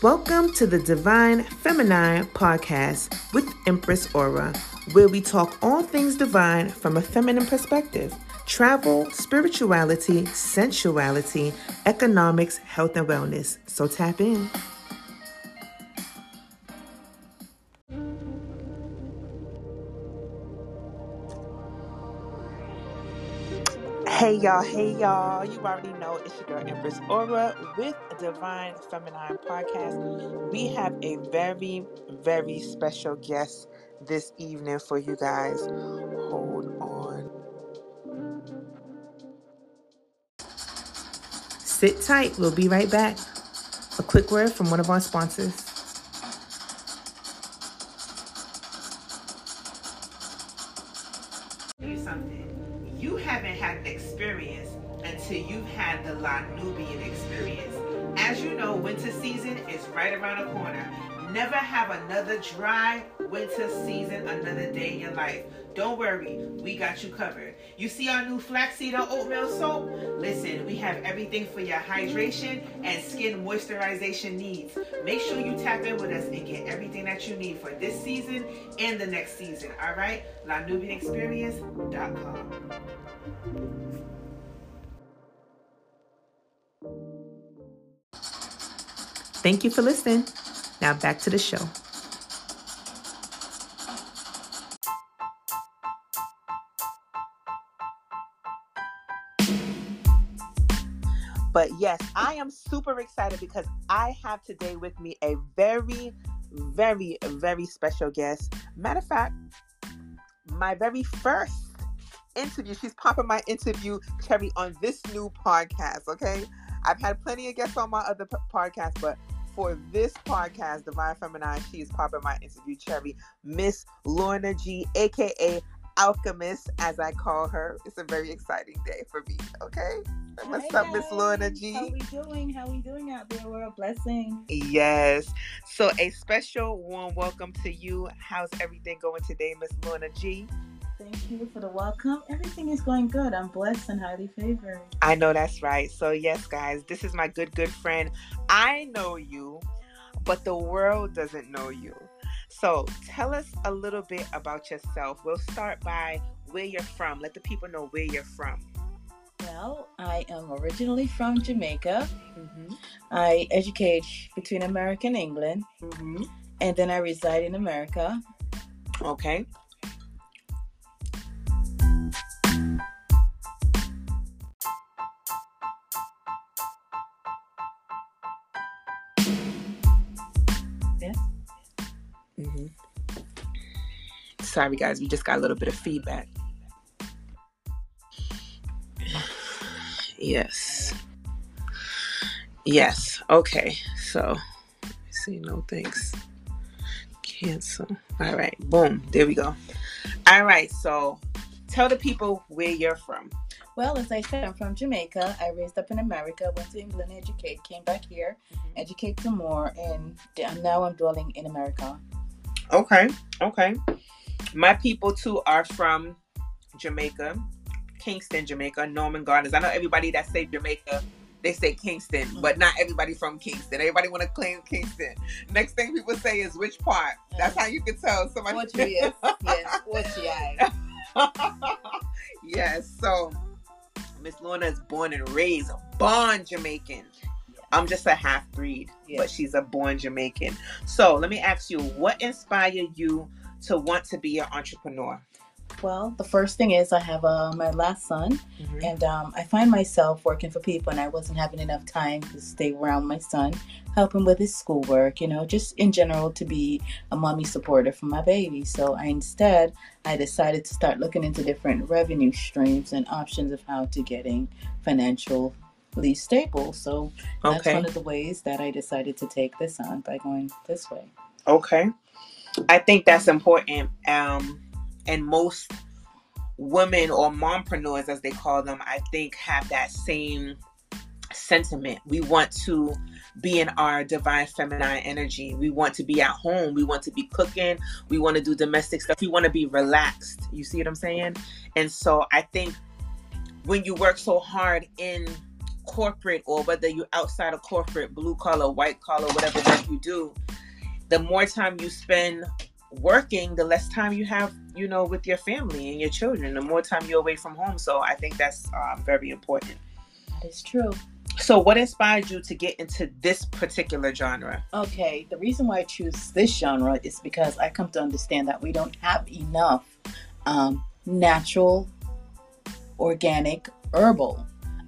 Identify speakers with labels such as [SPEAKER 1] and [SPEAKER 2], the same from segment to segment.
[SPEAKER 1] Welcome to the Divine Feminine podcast with Empress Aura, where we talk all things divine from a feminine perspective travel, spirituality, sensuality, economics, health, and wellness. So tap in. Hey y'all, hey y'all. You already know it's your girl Empress Aura with Divine Feminine Podcast. We have a very, very special guest this evening for you guys. Hold on. Sit tight, we'll be right back. A quick word from one of our sponsors. Your life. Don't worry, we got you covered. You see our new flaxseed or oatmeal soap? Listen, we have everything for your hydration and skin moisturization needs. Make sure you tap in with us and get everything that you need for this season and the next season. All right? LaNubianExperience.com. Thank you for listening. Now back to the show. But yes, I am super excited because I have today with me a very, very, very special guest. Matter of fact, my very first interview. She's popping my interview cherry on this new podcast. Okay, I've had plenty of guests on my other p- podcasts, but for this podcast, Divine Feminine, she is popping my interview cherry, Miss Lorna G, aka Alchemist, as I call her. It's a very exciting day for me. Okay, what's
[SPEAKER 2] Hi,
[SPEAKER 1] up, Miss Lorna. G?
[SPEAKER 2] How we doing? How we doing out there? We're a blessing.
[SPEAKER 1] Yes. So a special warm welcome to you. How's everything going today, Miss Lorna G?
[SPEAKER 2] Thank you for the welcome. Everything is going good. I'm blessed and highly favored.
[SPEAKER 1] I know that's right. So yes, guys, this is my good good friend. I know you, but the world doesn't know you. So tell us a little bit about yourself. We'll start by where you're from. Let the people know where you're from.
[SPEAKER 2] Well, I am originally from Jamaica.
[SPEAKER 1] Mm-hmm.
[SPEAKER 2] I educate between America and England,
[SPEAKER 1] Mm-hmm.
[SPEAKER 2] and then I reside in America.
[SPEAKER 1] Okay.
[SPEAKER 2] Yes.
[SPEAKER 1] Mm-hmm. Sorry, guys, we just got a little bit of feedback. Yes. Yes. Okay. So, let's see. No thanks. Cancel. All right. Boom. There we go. All right. So, tell the people where you're from.
[SPEAKER 2] Well, as I said, I'm from Jamaica. I raised up in America, went to England, educate, came back here, mm-hmm. educate some more, and now I'm dwelling in America.
[SPEAKER 1] Okay. Okay. My people too are from Jamaica, Kingston, Jamaica, Norman Gardens. I know everybody that say Jamaica, they say Kingston, mm-hmm. but not everybody from Kingston. Everybody want to claim Kingston. Next thing people say is which part. That's how you can tell somebody.
[SPEAKER 2] What you yes, yes, what you are.
[SPEAKER 1] yes. So Miss Lorna is born and raised born Jamaican. I'm just a half breed,
[SPEAKER 2] Yeah.
[SPEAKER 1] but she's a born Jamaican. So let me ask you, what inspired you to want to be an entrepreneur?
[SPEAKER 2] Well, the first thing is I have uh, my last son, and um, I find myself working for people, and I wasn't having enough time to stay around my son, help him with his schoolwork, you know, just in general to be a mommy supporter for my baby. So I instead I decided to start looking into different revenue streams and options of how to getting financially stable. So that's
[SPEAKER 1] Okay.
[SPEAKER 2] one of the ways that I decided to take this on by going this way.
[SPEAKER 1] Okay. I think that's important. Um, and most women or mompreneurs, as they call them, I think have that same sentiment. We want to be in our divine feminine energy. We want to be at home. We want to be cooking. We want to do domestic stuff. We want to be relaxed. You see what I'm saying? And so I think when you work so hard in corporate or whether you're outside of corporate, blue collar, white collar, whatever work you do, the more time you spend working, the less time you have, you know, with your family and your children, the more time you're away from home. So I think that's um, very important.
[SPEAKER 2] That is true.
[SPEAKER 1] So, what inspired you to get into this particular genre?
[SPEAKER 2] Okay, the reason why I choose this genre is because I come to understand that we don't have enough um, natural, organic, herbal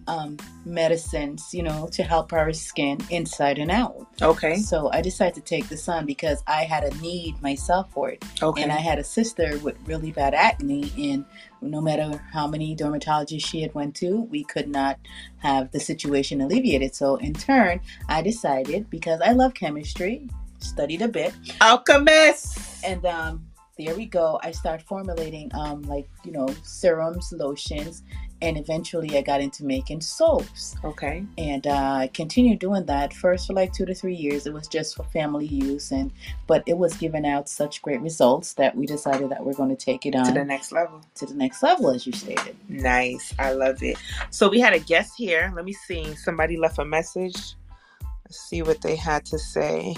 [SPEAKER 2] um, medicines, you know, to help our skin inside and out.
[SPEAKER 1] Okay.
[SPEAKER 2] So I decided to take this on because I had a need myself for it.
[SPEAKER 1] Okay.
[SPEAKER 2] And I had a sister with really bad acne, and no matter how many dermatologists she had went to, we could not have the situation alleviated. So in turn, I decided because I love chemistry, studied a bit,
[SPEAKER 1] alchemist,
[SPEAKER 2] and um, there we go. I start formulating um, like you know serums, lotions, and eventually I got into making soaps.
[SPEAKER 1] Okay.
[SPEAKER 2] And uh, I continued doing that first for like two to three years. It was just for family use, and but it was giving out such great results that we decided that we're going to take it on
[SPEAKER 1] to the next level.
[SPEAKER 2] To the next level, as you stated.
[SPEAKER 1] Nice, I love it. So we had a guest here. Let me see. Somebody left a message. Let's see what they had to say.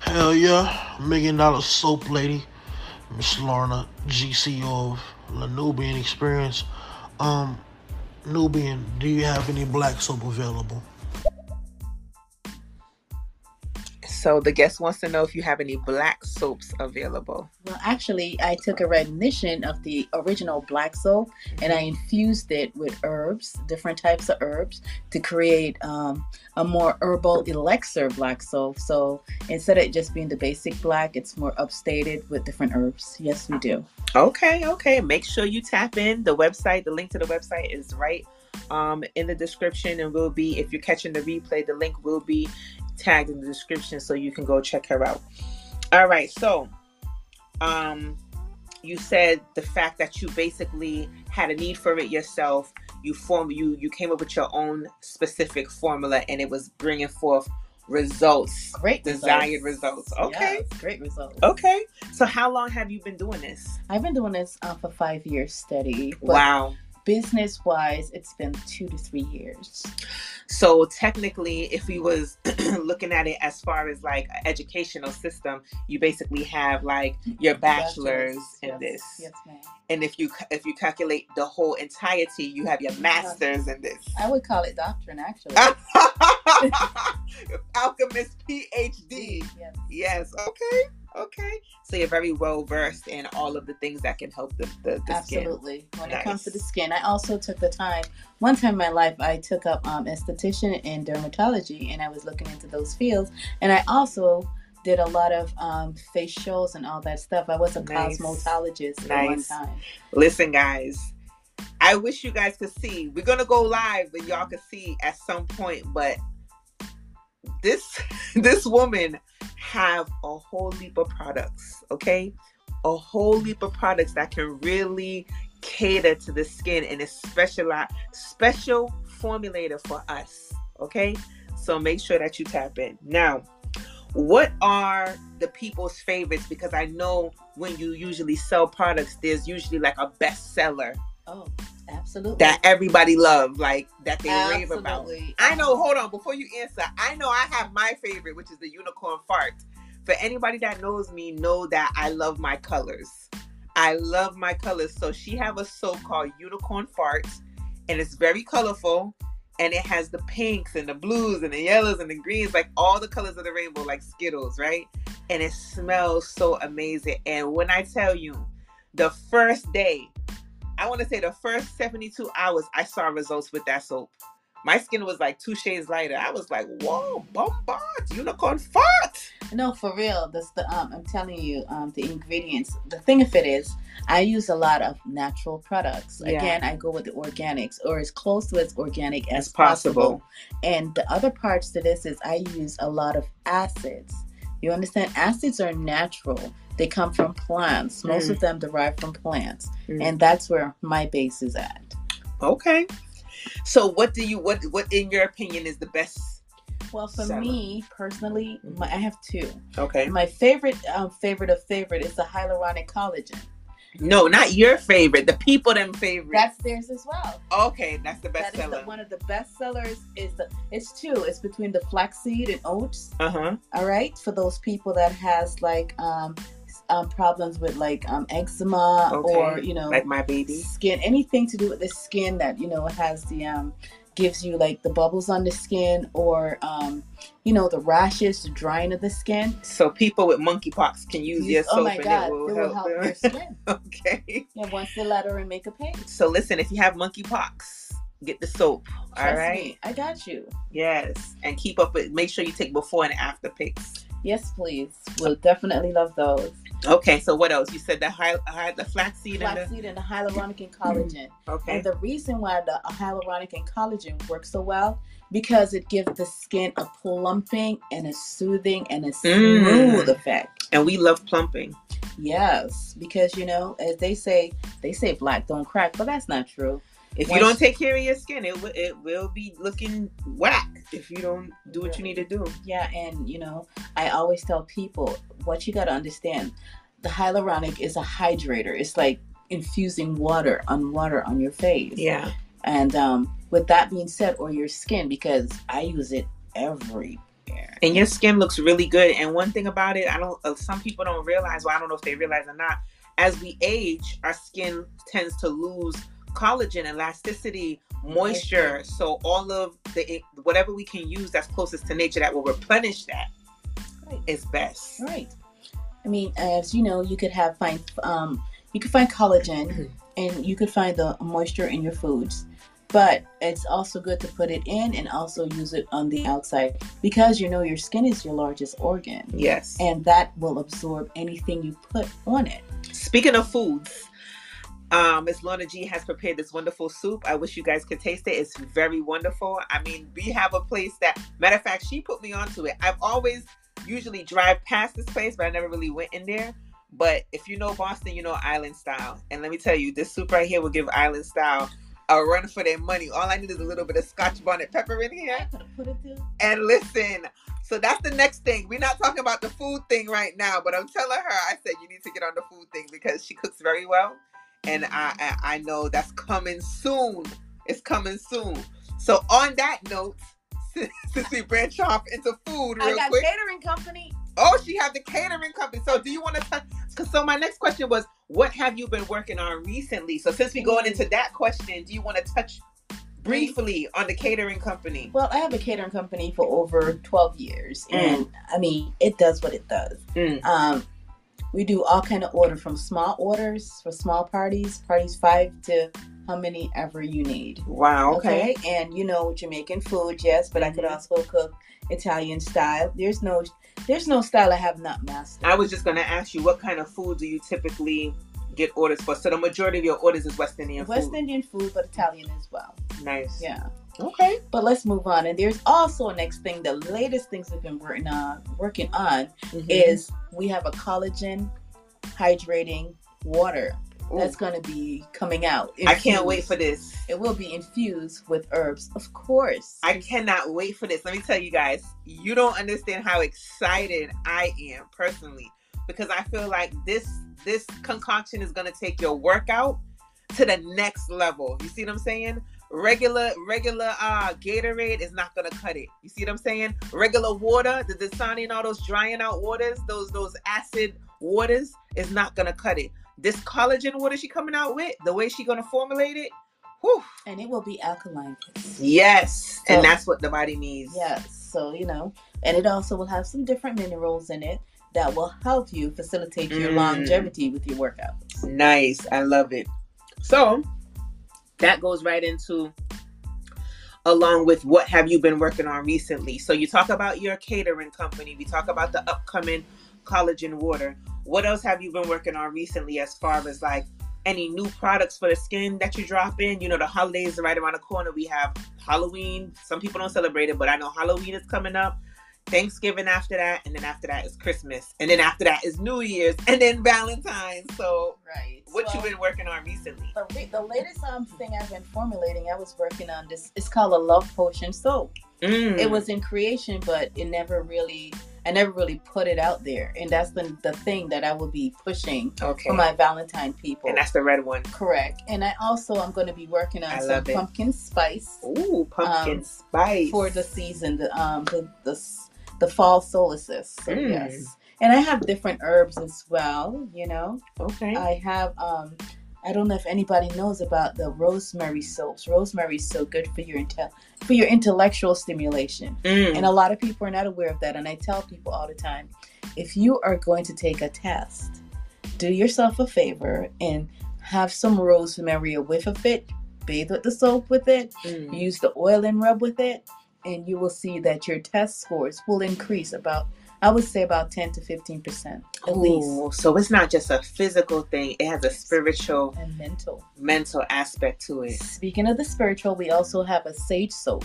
[SPEAKER 3] Hell yeah, million dollar soap lady, Miss Lorna, G CEO of LaNubian Experience. Um, Nubian, do you have any black soap available?
[SPEAKER 1] So the guest wants to know if you have any black soaps available.
[SPEAKER 2] Well, actually, I took a rendition of the original black soap and I infused it with herbs, different types of herbs, to create um, a more herbal elixir black soap. So instead of just being the basic black, it's more upstated with different herbs. Yes, we do.
[SPEAKER 1] Okay, okay. Make sure you tap in the website. The link to the website is right um, in the description and will be if you're catching the replay the link will be tagged in the description so you can go check her out. All right, so um you said the fact that you basically had a need for it yourself. You form you you came up with your own specific formula and it was bringing forth results
[SPEAKER 2] great
[SPEAKER 1] desired results, results. okay.
[SPEAKER 2] yes, great results.
[SPEAKER 1] Okay. So how long have you been doing this?
[SPEAKER 2] I've been doing this uh, for five years steady
[SPEAKER 1] wow
[SPEAKER 2] business wise it's been two to three years.
[SPEAKER 1] So technically if we was looking at it as far as like an educational system you basically have like your bachelor's, bachelor's in
[SPEAKER 2] yes,
[SPEAKER 1] this.
[SPEAKER 2] Yes ma'am.
[SPEAKER 1] And if you if you calculate the whole entirety you have your master's in this.
[SPEAKER 2] I would call it doctrine actually.
[SPEAKER 1] Alchemist phd
[SPEAKER 2] yes.
[SPEAKER 1] yes okay Okay. So you're very well versed in all of the things that can help the, the, the
[SPEAKER 2] Absolutely.
[SPEAKER 1] Skin.
[SPEAKER 2] When nice. it comes to the skin, I also took the time. One time in my life, I took up um, esthetician and dermatology, and I was looking into those fields. And I also did a lot of um, facials and all that stuff. I was a nice. cosmetologist nice. at one time.
[SPEAKER 1] Listen, guys. I wish you guys could see. We're gonna go live, but y'all can see at some point. But this this woman have a whole heap of products, okay? A whole heap of products that can really cater to the skin and is special special formulator for us, okay? So make sure that you tap in. Now, what are the people's favorites? Because I know when you usually sell products, there's usually like a bestseller.
[SPEAKER 2] Oh, absolutely.
[SPEAKER 1] That everybody love, like that they absolutely. rave about. I know. Hold on, before you answer, I know I have my favorite, which is the unicorn fart for anybody that knows me know that I love my colors. I love my colors. So she have a soap called Unicorn Fart, and it's very colorful, and it has the pinks and the blues and the yellows and the greens, like all the colors of the rainbow, like Skittles, right? And it smells so amazing. And when I tell you, the first day, I want to say the first 72 hours, I saw results with that soap my skin was like two shades lighter. I was like, whoa, bombard, unicorn fart.
[SPEAKER 2] No, for real. That's the um I'm telling you, um the ingredients. The thing of it is I use a lot of natural products. Yeah. Again, I go with the organics or as close to as organic as, as possible. possible. And the other parts to this is I use a lot of acids. You understand? Acids are natural. They come from plants. Most mm. of them derive from plants. Mm. And that's where my base is at.
[SPEAKER 1] Okay. So, what do you what what in your opinion is the best?
[SPEAKER 2] Well, for me personally, my, I have two.
[SPEAKER 1] Okay.
[SPEAKER 2] My favorite um, favorite of favorite is the hyaluronic collagen.
[SPEAKER 1] No, not your favorite. The people them favorite.
[SPEAKER 2] That's theirs as well.
[SPEAKER 1] Okay, that's the best
[SPEAKER 2] That
[SPEAKER 1] seller.
[SPEAKER 2] the, one of the best sellers. Is the it's two. It's between the flaxseed and oats.
[SPEAKER 1] Uh huh.
[SPEAKER 2] All right, for those people that has like um, um problems with like um eczema
[SPEAKER 1] Okay.
[SPEAKER 2] or you know
[SPEAKER 1] Like my baby.
[SPEAKER 2] skin, anything to do with the skin that you know has the um gives you like the bubbles on the skin or um you know the rashes, the drying of the skin.
[SPEAKER 1] So people with monkeypox can use your soap
[SPEAKER 2] oh
[SPEAKER 1] and
[SPEAKER 2] god,
[SPEAKER 1] it will help.
[SPEAKER 2] your
[SPEAKER 1] them.
[SPEAKER 2] skin.
[SPEAKER 1] okay.
[SPEAKER 2] Yeah, once the letter and make a page.
[SPEAKER 1] So listen, if you have monkeypox, get the soap. all
[SPEAKER 2] Trust
[SPEAKER 1] right.
[SPEAKER 2] me, I got you.
[SPEAKER 1] Yes, and keep up with. Make sure you take before and after pics.
[SPEAKER 2] Yes, please. We'll definitely love those.
[SPEAKER 1] Okay. So what else? You said the high, high the flaxseed and
[SPEAKER 2] Flaxseed and the hyaluronic and collagen.
[SPEAKER 1] Okay.
[SPEAKER 2] And the reason why the hyaluronic and collagen work so well because it gives the skin a plumping and a soothing and a smooth
[SPEAKER 1] Mm.
[SPEAKER 2] effect.
[SPEAKER 1] And we love plumping.
[SPEAKER 2] Yes, because you know, as they say, they say black don't crack, but that's not true.
[SPEAKER 1] If you don't take care of your skin, it will it will be looking whack if you don't do what you need to do.
[SPEAKER 2] Yeah, and you know, I always tell people what you got to understand. The hyaluronic is a hydrator. It's like infusing water on water on your face.
[SPEAKER 1] Yeah.
[SPEAKER 2] And um, with that being said, or your skin, because I use it everywhere.
[SPEAKER 1] And your skin looks really good. And one thing about it, I don't. Uh, some people don't realize. Well, I don't know if they realize or not. As we age, our skin tends to lose collagen, elasticity, moisture. So all of the whatever we can use that's closest to nature that will replenish that
[SPEAKER 2] Right.
[SPEAKER 1] is best.
[SPEAKER 2] Right. I mean, as you know, you could have find um, you could find collagen, and you could find the moisture in your foods. But it's also good to put it in and also use it on the outside because you know your skin is your largest organ,
[SPEAKER 1] Yes.
[SPEAKER 2] and that will absorb anything you put on it.
[SPEAKER 1] Speaking of foods, um, Miss Lorna G has prepared this wonderful soup. I wish you guys could taste it. It's very wonderful. I mean, we have a place that, matter of fact, she put me onto it. I've always usually drive past this place, but I never really went in there. But if you know Boston, you know Island Style. And let me tell you, this soup right here will give Island Style a run for their money. All I need is a little bit of Scotch bonnet pepper in here.
[SPEAKER 2] I could have put it there.
[SPEAKER 1] And listen, so that's the next thing. We're not talking about the food thing right now, but I'm telling her, I said you need to get on the food thing because she cooks very well, and I I, I know that's coming soon. It's coming soon. So on that note, since, we branch off into food
[SPEAKER 2] I got
[SPEAKER 1] quick,
[SPEAKER 2] catering company.
[SPEAKER 1] oh, she have the catering company. So do you want to touch? Cause so my next question was, what have you been working on recently? So since we're going into that question, do you want to touch briefly on the catering company?
[SPEAKER 2] Well, I have a catering company for over 12 years, and I mean, it does what it does.
[SPEAKER 1] Mm.
[SPEAKER 2] Um, we do all kind of order from small orders for small parties, parties five to how many ever you need.
[SPEAKER 1] Wow. Okay.
[SPEAKER 2] and you know Jamaican food, yes, but I could
[SPEAKER 1] Mhm.
[SPEAKER 2] also cook Italian style. There's no, there's no style I have not mastered.
[SPEAKER 1] I was just gonna ask you what kind of food do you typically get orders for? So the majority of your orders is West Indian
[SPEAKER 2] West
[SPEAKER 1] food.
[SPEAKER 2] Indian food, but Italian as well.
[SPEAKER 1] Nice.
[SPEAKER 2] Yeah.
[SPEAKER 1] Okay.
[SPEAKER 2] But let's move on. And there's also a next thing. The latest things we've been working on, working on
[SPEAKER 1] Mhm.
[SPEAKER 2] is we have a collagen hydrating water
[SPEAKER 1] Ooh,
[SPEAKER 2] that's going to be coming out.
[SPEAKER 1] I can't wait for this.
[SPEAKER 2] It will be infused with herbs, of course.
[SPEAKER 1] I cannot wait for this. Let me tell you guys, you don't understand how excited I am personally because I feel like this this concoction is gonna take your workout to the next level. You see what I'm saying? Regular regular uh Gatorade is not gonna cut it. You see what I'm saying? Regular water, the Dasani and all those drying out waters, those those acid waters is not gonna cut it. This collagen water she coming out with, the way she gonna formulate it, whew,
[SPEAKER 2] and it will be alkaline.
[SPEAKER 1] yes,
[SPEAKER 2] So-
[SPEAKER 1] and that's what the body needs.
[SPEAKER 2] Yes. So, you know, and it also will have some different minerals in it that will help you facilitate your
[SPEAKER 1] Mm.
[SPEAKER 2] longevity with your workouts.
[SPEAKER 1] Nice. I love it. So that goes right into along with what have you been working on recently. So you talk about your catering company, we talk about the upcoming collagen water. What else have you been working on recently as far as like any new products for the skin that you drop in? You know, the holidays are right around the corner. We have Halloween. Some people don't celebrate it, but I know Halloween is coming up. Thanksgiving after that, and then after that is Christmas, and then after that is New Year's, and then Valentine's. So
[SPEAKER 2] Right.
[SPEAKER 1] what you been working on recently?
[SPEAKER 2] The, re- the latest um, thing I've been formulating, I was working on this. It's called a love potion soap.
[SPEAKER 1] Mm.
[SPEAKER 2] It was in creation, but it never really I never really put it out there, and that's the the thing that I will be pushing
[SPEAKER 1] Okay.
[SPEAKER 2] for my Valentine people.
[SPEAKER 1] and that's the red one.
[SPEAKER 2] correct. And I also I'm going to be working on
[SPEAKER 1] I
[SPEAKER 2] some pumpkin spice
[SPEAKER 1] Ooh, pumpkin
[SPEAKER 2] Um,
[SPEAKER 1] spice
[SPEAKER 2] for the season, the um the the, the fall solstice. So
[SPEAKER 1] Mm.
[SPEAKER 2] yes, and I have different herbs as well. You know,
[SPEAKER 1] Okay.
[SPEAKER 2] I have um. I don't know if anybody knows about the rosemary soaps. Rosemary is so good for your intel for your intellectual stimulation.
[SPEAKER 1] Mm.
[SPEAKER 2] And a lot of people are not aware of that. And I tell people all the time if you are going to take a test, do yourself a favor and have some rosemary, a whiff of it, bathe with the soap with it,
[SPEAKER 1] Mm.
[SPEAKER 2] use the oil and rub with it, and you will see that your test scores will increase about, I would say, about 10 to 15% at least.
[SPEAKER 1] Ooh, so it's not just a physical thing; it has a spiritual,
[SPEAKER 2] And mental.
[SPEAKER 1] mental aspect to it.
[SPEAKER 2] Speaking of the spiritual, we also have a sage soap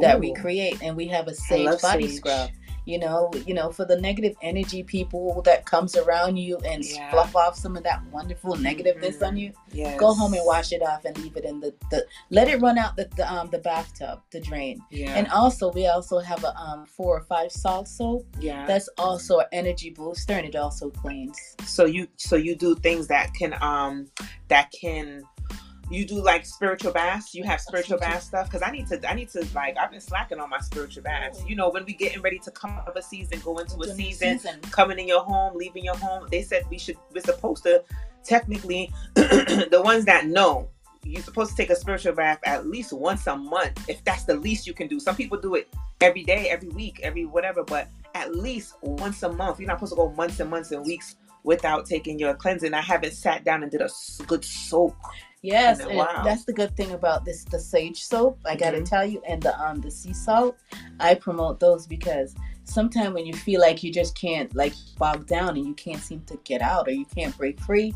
[SPEAKER 2] that we create, and we have a sage body
[SPEAKER 1] sage.
[SPEAKER 2] scrub. You know, you know, for the negative energy people that comes around you and
[SPEAKER 1] Yeah.
[SPEAKER 2] fluff off some of that wonderful negativeness
[SPEAKER 1] Mhm.
[SPEAKER 2] on you.
[SPEAKER 1] Yes.
[SPEAKER 2] Go home and wash it off and leave it in the, the let it run out the, the um the bathtub, the drain.
[SPEAKER 1] Yeah.
[SPEAKER 2] And also we also have a um four or five salt soap.
[SPEAKER 1] yeah.
[SPEAKER 2] That's also an energy booster and it also cleans.
[SPEAKER 1] so you so you do things that can um that can you do like spiritual baths? You have spiritual bath stuff? Because i need to i need to like i've been slacking on my spiritual baths. You know when we getting ready to come out of a season go into a
[SPEAKER 2] new
[SPEAKER 1] season coming in your home leaving your home they said we should we're supposed to technically the ones that know you're supposed to take a spiritual bath at least once a month if that's the least you can do. Some people do it every day every week every whatever but at least once a month. You're not supposed to go months and months and weeks without taking your cleansing. I haven't sat down and did a good soak
[SPEAKER 2] Yes,
[SPEAKER 1] And,
[SPEAKER 2] and
[SPEAKER 1] wow.
[SPEAKER 2] that's the good thing about this the sage soap. I gotta
[SPEAKER 1] Mhm.
[SPEAKER 2] tell you, and the um the sea salt, I promote those because sometimes when you feel like you just can't like bog down and you can't seem to get out or you can't break free,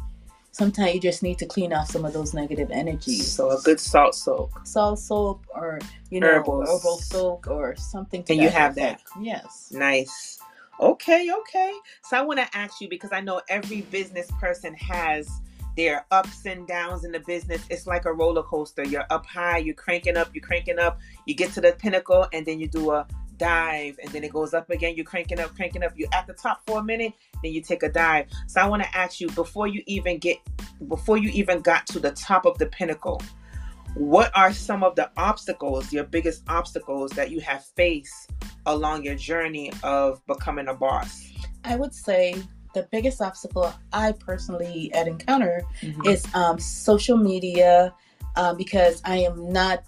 [SPEAKER 2] sometimes you just need to clean off some of those negative energies.
[SPEAKER 1] so a good salt soak
[SPEAKER 2] salt soap or you know
[SPEAKER 1] Herbals.
[SPEAKER 2] herbal soap or something.
[SPEAKER 1] And you have
[SPEAKER 2] effect. Yes.
[SPEAKER 1] Nice. Okay, okay. So I want to ask you because I know every business person has their ups and downs in the business. It's like a roller coaster. You're up high, you're cranking up, you're cranking up, you get to the pinnacle, and then you do a dive, and then it goes up again. You're cranking up, cranking up. You're at the top for a minute, then you take a dive. So I want to ask you before you even get, before you even got to the top of the pinnacle, what are some of the obstacles, your biggest obstacles that you have faced along your journey of becoming a boss?
[SPEAKER 2] I would say the biggest obstacle I personally had encountered is um, social media uh, because I am not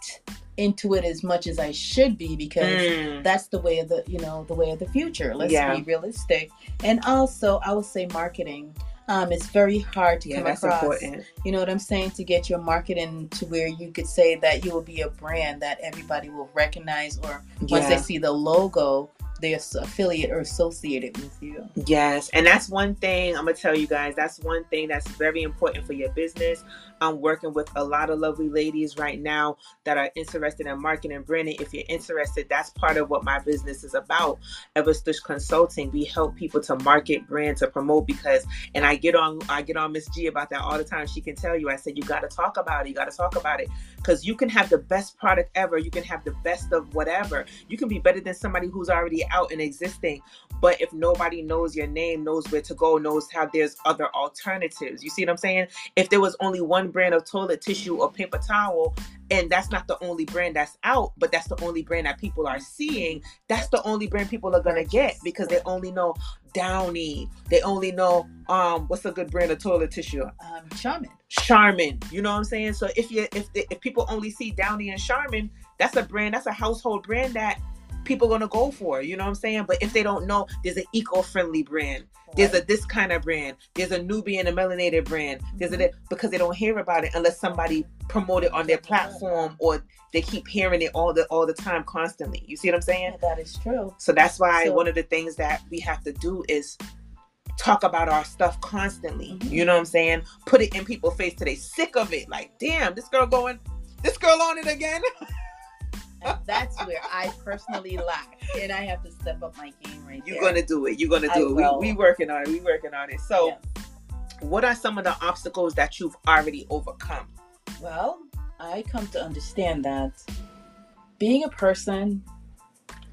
[SPEAKER 2] into it as much as I should be because
[SPEAKER 1] Mm,
[SPEAKER 2] that's the way of the you know the way of the future. Let's
[SPEAKER 1] Yeah.
[SPEAKER 2] be realistic. And also, I would say marketing. Um, it's very hard to
[SPEAKER 1] yeah,
[SPEAKER 2] come across.
[SPEAKER 1] important.
[SPEAKER 2] You know what I'm saying? To get your marketing to where you could say that you will be a brand that everybody will recognize, or once they see the logo, they're affiliate or associated with you.
[SPEAKER 1] Yes, and that's one thing I'm gonna tell you guys. That's one thing that's very important for your business. I'm working with a lot of lovely ladies right now that are interested in marketing and branding. If you're interested, that's part of what my business is about. Everstush Consulting. We help people to market, brand, to promote because and I get on I get on Miss G about that all the time. She can tell you. I said you gotta talk about it, you gotta talk about it. Because you can have the best product ever, you can have the best of whatever. You can be better than somebody who's already out and existing. But if nobody knows your name, knows where to go, knows how there's other alternatives. You see what I'm saying? If there was only one brand of toilet tissue or paper towel, and that's not the only brand that's out, but that's the only brand that people are seeing, that's the only brand people are gonna get because they only know Downy. They only know um what's a good brand of toilet tissue?
[SPEAKER 2] Um, Charmin.
[SPEAKER 1] Charmin. You know what I'm saying? So if you if if people only see Downy and Charmin, that's a brand, that's a household brand that people gonna go for. You know what I'm saying? But if they don't know, there's an eco-friendly brand. There's a this kind of brand. There's a Nubian and a melanated brand. There's a because they don't hear about it unless somebody promote it on their platform or they keep hearing it all the all the time constantly. You see what I'm saying?
[SPEAKER 2] Yeah, that is true.
[SPEAKER 1] So that's why
[SPEAKER 2] So-
[SPEAKER 1] one of the things that we have to do is talk about our stuff constantly.
[SPEAKER 2] Mhm.
[SPEAKER 1] You know what I'm saying? Put it in people's face till they sick of it. Like, damn, this girl going, this girl on it again.
[SPEAKER 2] That's where I personally lack, and I have to step up my game right
[SPEAKER 1] You're
[SPEAKER 2] there.
[SPEAKER 1] gonna do it. You're gonna
[SPEAKER 2] I
[SPEAKER 1] do it.
[SPEAKER 2] will.
[SPEAKER 1] We we working on it. We working on it. So,
[SPEAKER 2] Yes.
[SPEAKER 1] what are some of the obstacles that you've already overcome?
[SPEAKER 2] Well, I come to understand that being a person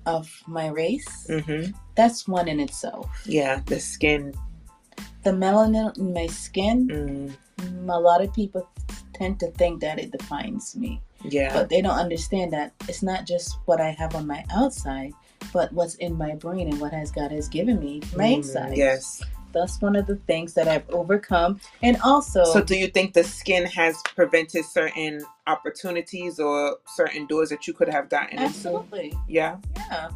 [SPEAKER 2] of my race,
[SPEAKER 1] Mm-hmm.
[SPEAKER 2] that's one in itself.
[SPEAKER 1] Yeah, the skin.
[SPEAKER 2] The melanin in my skin,
[SPEAKER 1] mm,
[SPEAKER 2] a lot of people tend to think that it defines me,
[SPEAKER 1] yeah.
[SPEAKER 2] but they don't understand that it's not just what I have on my outside, but what's in my brain and what has God has given me my
[SPEAKER 1] Mm,
[SPEAKER 2] inside.
[SPEAKER 1] Yes.
[SPEAKER 2] That's one of the things that I've overcome. And also,
[SPEAKER 1] So, do you think the skin has prevented certain opportunities or certain doors that you could have gotten into?
[SPEAKER 2] absolutely.
[SPEAKER 1] Yeah.
[SPEAKER 2] Yeah.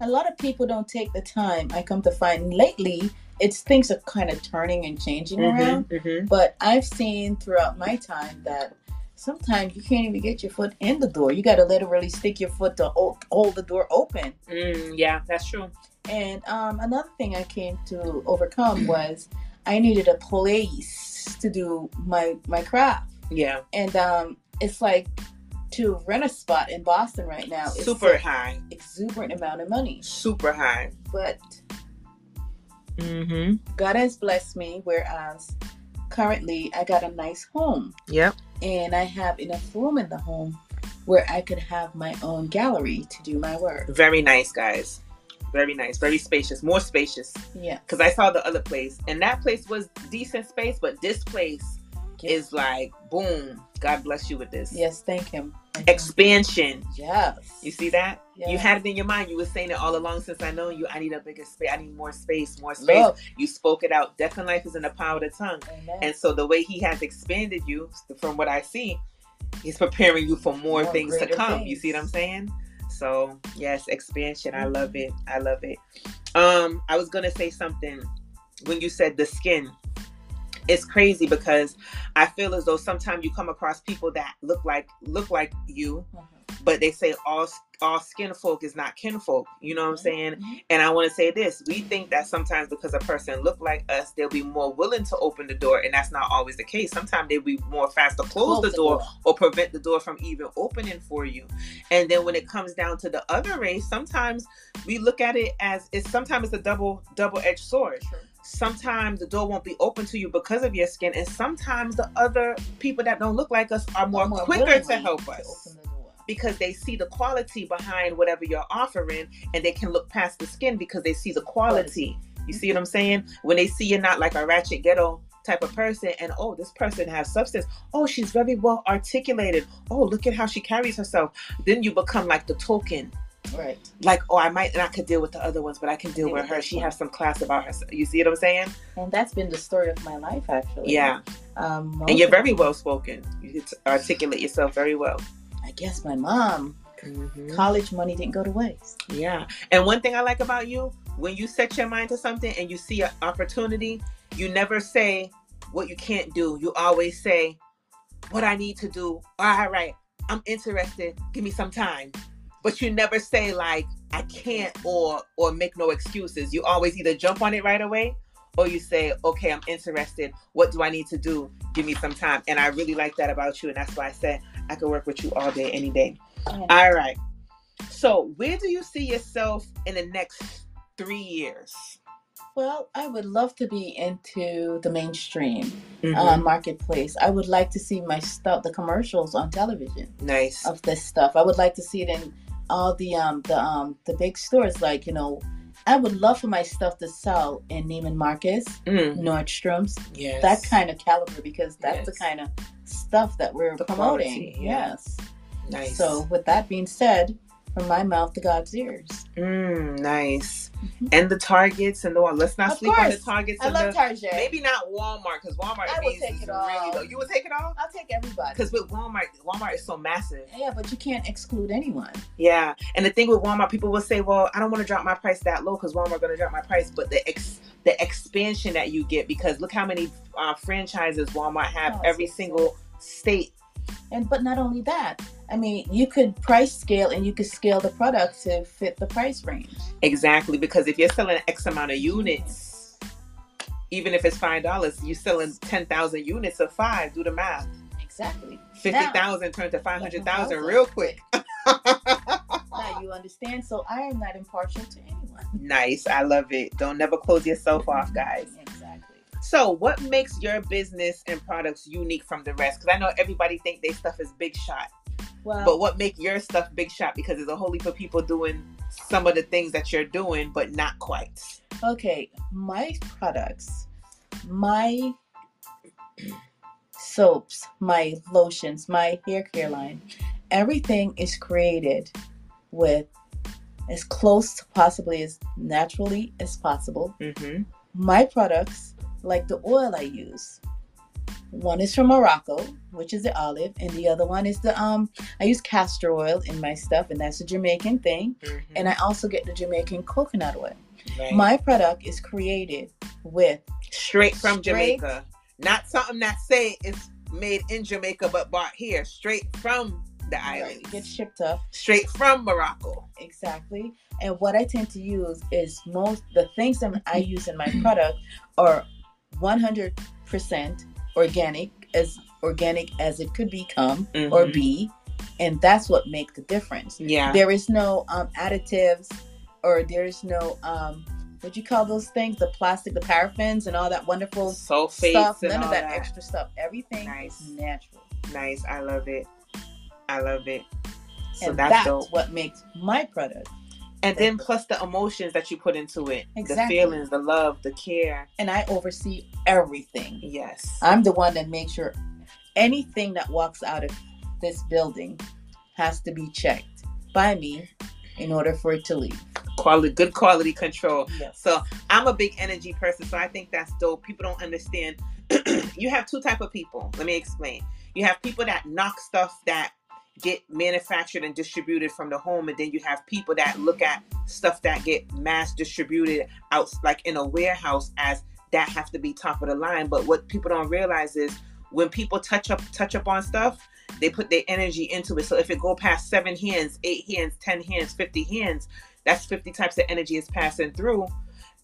[SPEAKER 2] A lot of people don't take the time. I come to find lately, it's things are kind of turning and changing around.
[SPEAKER 1] Mm-hmm, mm-hmm.
[SPEAKER 2] But I've seen throughout my time that sometimes you can't even get your foot in the door. You got to literally stick your foot to hold, the door open.
[SPEAKER 1] Mm, yeah, that's true.
[SPEAKER 2] And um, another thing I came to overcome was I needed a place to do my my craft.
[SPEAKER 1] Yeah.
[SPEAKER 2] And um, it's like to rent a spot in Boston right now. It's
[SPEAKER 1] Super high.
[SPEAKER 2] exuberant amount of money.
[SPEAKER 1] Super high.
[SPEAKER 2] But
[SPEAKER 1] Mm-hmm.
[SPEAKER 2] God has blessed me, whereas currently I got a nice home
[SPEAKER 1] Yep.
[SPEAKER 2] And I have enough room in the home where I could have my own gallery to do my work.
[SPEAKER 1] Very nice, guys. Very nice. Very spacious. More spacious.
[SPEAKER 2] Yeah.
[SPEAKER 1] Because I saw the other place, and that place was decent space, but this place is like boom. God bless you with this.
[SPEAKER 2] Yes, thank him. Thank him.
[SPEAKER 1] Expansion.
[SPEAKER 2] Yes.
[SPEAKER 1] You see that? You had it in your mind. You were saying it all along since I know you. I need a bigger space. I need more space. More space. You spoke it out. Death and life is in the power of the tongue.
[SPEAKER 2] Amen.
[SPEAKER 1] And so the way he has expanded you, from what I see, he's preparing you for more,
[SPEAKER 2] More
[SPEAKER 1] things to come. You see what I'm saying? So yes, expansion. I love it. I love it. Um, I was gonna say something when you said the skin. It's crazy because I feel as though sometimes you come across people that look like look like you,
[SPEAKER 2] Mhm.
[SPEAKER 1] but they say all all skin folk is not kinfolk. You know what I'm saying?
[SPEAKER 2] Mhm.
[SPEAKER 1] And I want to say this: we think that sometimes because a person look like us, they'll be more willing to open the door, and that's not always the case. Sometimes they'll be more fast to close, the, door, or prevent the door from even opening for you. And then when it comes down to the other race, sometimes we look at it as it's sometimes it's a double double edged sword.
[SPEAKER 2] True.
[SPEAKER 1] Sometimes the door won't be open to you because of your skin, and sometimes the other people that don't look like us are more,
[SPEAKER 2] More
[SPEAKER 1] quicker to help
[SPEAKER 2] to
[SPEAKER 1] us
[SPEAKER 2] open the door.
[SPEAKER 1] because they see the quality behind whatever you're offering and they can look past the skin because they see the quality. You see mm-hmm. what I'm saying? When they see you're not like a ratchet ghetto type of person and oh this person has substance oh she's very well articulated oh look at how she carries herself then you become like the token
[SPEAKER 2] Right.
[SPEAKER 1] like oh i might not could deal with the other ones but i can deal
[SPEAKER 2] Deal
[SPEAKER 1] with her she
[SPEAKER 2] one.
[SPEAKER 1] has some class about herself you see what i'm saying
[SPEAKER 2] And that's been the story of my life, actually.
[SPEAKER 1] yeah
[SPEAKER 2] Um,
[SPEAKER 1] and you're very well spoken you articulate yourself very well
[SPEAKER 2] I guess my mom,
[SPEAKER 1] Mhm.
[SPEAKER 2] college money didn't go to waste.
[SPEAKER 1] Yeah. And one thing I like about you, when you set your mind to something and you see an opportunity, you never say what you can't do. You always say what I need to do. All right, I'm interested. Give me some time. But you never say like I can't or or make no excuses. You always either jump on it right away or you say, "Okay, I'm interested. What do I need to do? Give me some time." And I really like that about you and that's why I said I could work with you all day any day.
[SPEAKER 2] And
[SPEAKER 1] All right. So, where do you see yourself in the next three years?
[SPEAKER 2] Well, I would love to be into the mainstream
[SPEAKER 1] Mm-hmm.
[SPEAKER 2] uh, marketplace. I would like to see my stuff, the commercials on television
[SPEAKER 1] nice.
[SPEAKER 2] of this stuff. I would like to see it in all the um the um the big stores. Like you know, I would love for my stuff to sell in Neiman Marcus,
[SPEAKER 1] Mm.
[SPEAKER 2] Nordstrom's,
[SPEAKER 1] Yes.
[SPEAKER 2] that kind of caliber because that's the kind of stuff that we're
[SPEAKER 1] The
[SPEAKER 2] promoting.
[SPEAKER 1] quality, yeah.
[SPEAKER 2] Yes.
[SPEAKER 1] nice.
[SPEAKER 2] So, with that being said, from my mouth to God's ears.
[SPEAKER 1] mm, nice.
[SPEAKER 2] Mhm.
[SPEAKER 1] And the Targets and the one. Let's not
[SPEAKER 2] Of
[SPEAKER 1] sleep on the. Targets
[SPEAKER 2] I love
[SPEAKER 1] the.
[SPEAKER 2] Target.
[SPEAKER 1] Maybe not Walmart because Walmart
[SPEAKER 2] I will take it
[SPEAKER 1] really
[SPEAKER 2] all.
[SPEAKER 1] low. You would take it all
[SPEAKER 2] I'll take everybody.
[SPEAKER 1] because with Walmart, Walmart is so massive.
[SPEAKER 2] Yeah, but you can't exclude anyone.
[SPEAKER 1] Yeah, and the thing with Walmart, people will say, "Well, I don't want to drop my price that low because Walmart going to drop my price." But the ex- the expansion that you get because look how many uh, franchises Walmart have
[SPEAKER 2] Oh,
[SPEAKER 1] every
[SPEAKER 2] so-
[SPEAKER 1] single state.
[SPEAKER 2] And but not only that, I mean, you could price scale and you could scale the product to fit the price range.
[SPEAKER 1] Exactly, because if you're selling X amount of units, even if it's five dollars, you're selling ten thousand units of five. Do the math.
[SPEAKER 2] Exactly.
[SPEAKER 1] Fifty thousand turned to five hundred thousand
[SPEAKER 2] 500,000.
[SPEAKER 1] real quick.
[SPEAKER 2] Now you understand. So I am not impartial to anyone.
[SPEAKER 1] nice, I love it. Don't never close yourself off, guys.
[SPEAKER 2] Exactly.
[SPEAKER 1] So, what makes your business and products unique from the rest? Because I know everybody think their stuff is big shot. Well, but what make your stuff big shot? Because there's a whole heap of people doing some of the things that you're doing, but not quite.
[SPEAKER 2] Okay, my products, my soaps, my lotions, my hair care line, everything is created with as close to possibly as naturally as possible. Mm-hmm. My products, like the oil I use, one is from Morocco, which is the olive, and the other one is the um. I use castor oil in my stuff, and that's a Jamaican thing. Mm-hmm. And I also get the Jamaican coconut oil. Right. My product is created with
[SPEAKER 1] straight from straight, Jamaica, not something that say it's made in Jamaica but bought here, straight from the island.
[SPEAKER 2] Right, gets shipped up
[SPEAKER 1] straight from Morocco.
[SPEAKER 2] Exactly. And what I tend to use is most the things that I use in my product are 100% organic, as organic as it could become mm-hmm. or be, and that's what makes the difference.
[SPEAKER 1] Yeah.
[SPEAKER 2] There is no um, additives or there's no um, what you call those things the plastic the paraffins and all that wonderful
[SPEAKER 1] sulfate
[SPEAKER 2] stuff none of that, that, extra stuff everything nice. is natural
[SPEAKER 1] nice i love it I love it.
[SPEAKER 2] So and that's, that's what makes my product.
[SPEAKER 1] And then plus the emotions that you put into it, exactly. the feelings, the love, the care.
[SPEAKER 2] And I oversee everything.
[SPEAKER 1] Yes.
[SPEAKER 2] I'm the one that makes sure anything that walks out of this building has to be checked by me in order for it to leave.
[SPEAKER 1] Quality, good quality control. Yes. So I'm a big energy person, so I think that's dope. People don't understand. you have two type of people. Let me explain. You have people that knock stuff that get manufactured and distributed from the home and then you have people that look at stuff that get mass distributed out like in a warehouse as that have to be top of the line. But what people don't realize is when people touch up touch up on stuff they put their energy into it. So if it go past seven hands eight hands ten hands 50 hands that's 50 types of energy is passing through.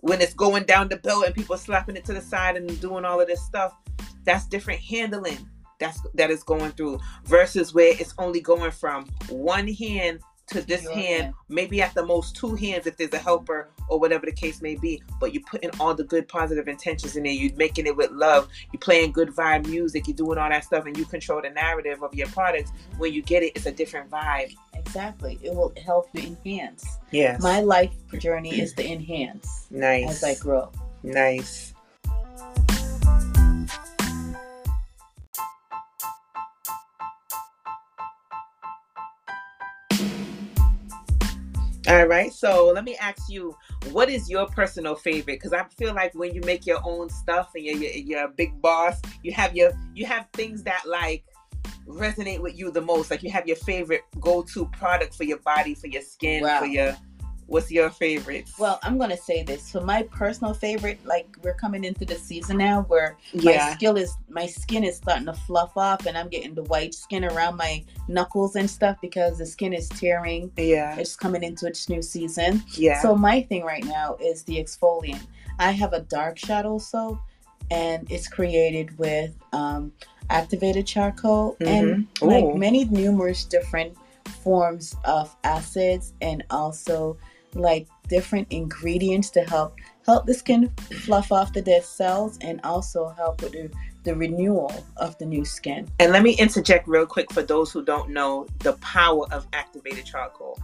[SPEAKER 1] When it's going down the belt and people slapping it to the side and doing all of this stuff that's different handling that's that is going through versus where it's only going from one hand to this Your hand, hand, maybe at the most two hands if there's a helper or whatever the case may be. But you're putting all the good positive intentions in there. You're making it with love. You're playing good vibe music. You're doing all that stuff, and you control the narrative of your products. When you get it, it's a different vibe.
[SPEAKER 2] Exactly. It will help you enhance.
[SPEAKER 1] Yes.
[SPEAKER 2] My life journey is to enhance.
[SPEAKER 1] Nice.
[SPEAKER 2] As I grow.
[SPEAKER 1] Nice. All right. So let me ask you, what is your personal favorite? Because I feel like when you make your own stuff and you're, you're, you're a big boss, you have your you have things that like resonate with you the most. Like you have your favorite go-to product for your body, for your skin, wow. for your What's your favorite?
[SPEAKER 2] Well, I'm gonna say this. So my personal favorite, like we're coming into the season now where yeah. my skill is my skin is starting to fluff off and I'm getting the white skin around my knuckles and stuff because the skin is tearing.
[SPEAKER 1] Yeah.
[SPEAKER 2] It's coming into its new season.
[SPEAKER 1] Yeah.
[SPEAKER 2] So my thing right now is the exfoliant. I have a dark shadow soap and it's created with um, activated charcoal mm-hmm. and like many numerous different forms of acids and also like different ingredients to help help the skin fluff off the dead cells and also help with the, the renewal of the new skin.
[SPEAKER 1] And let me interject real quick for those who don't know the power of activated charcoal.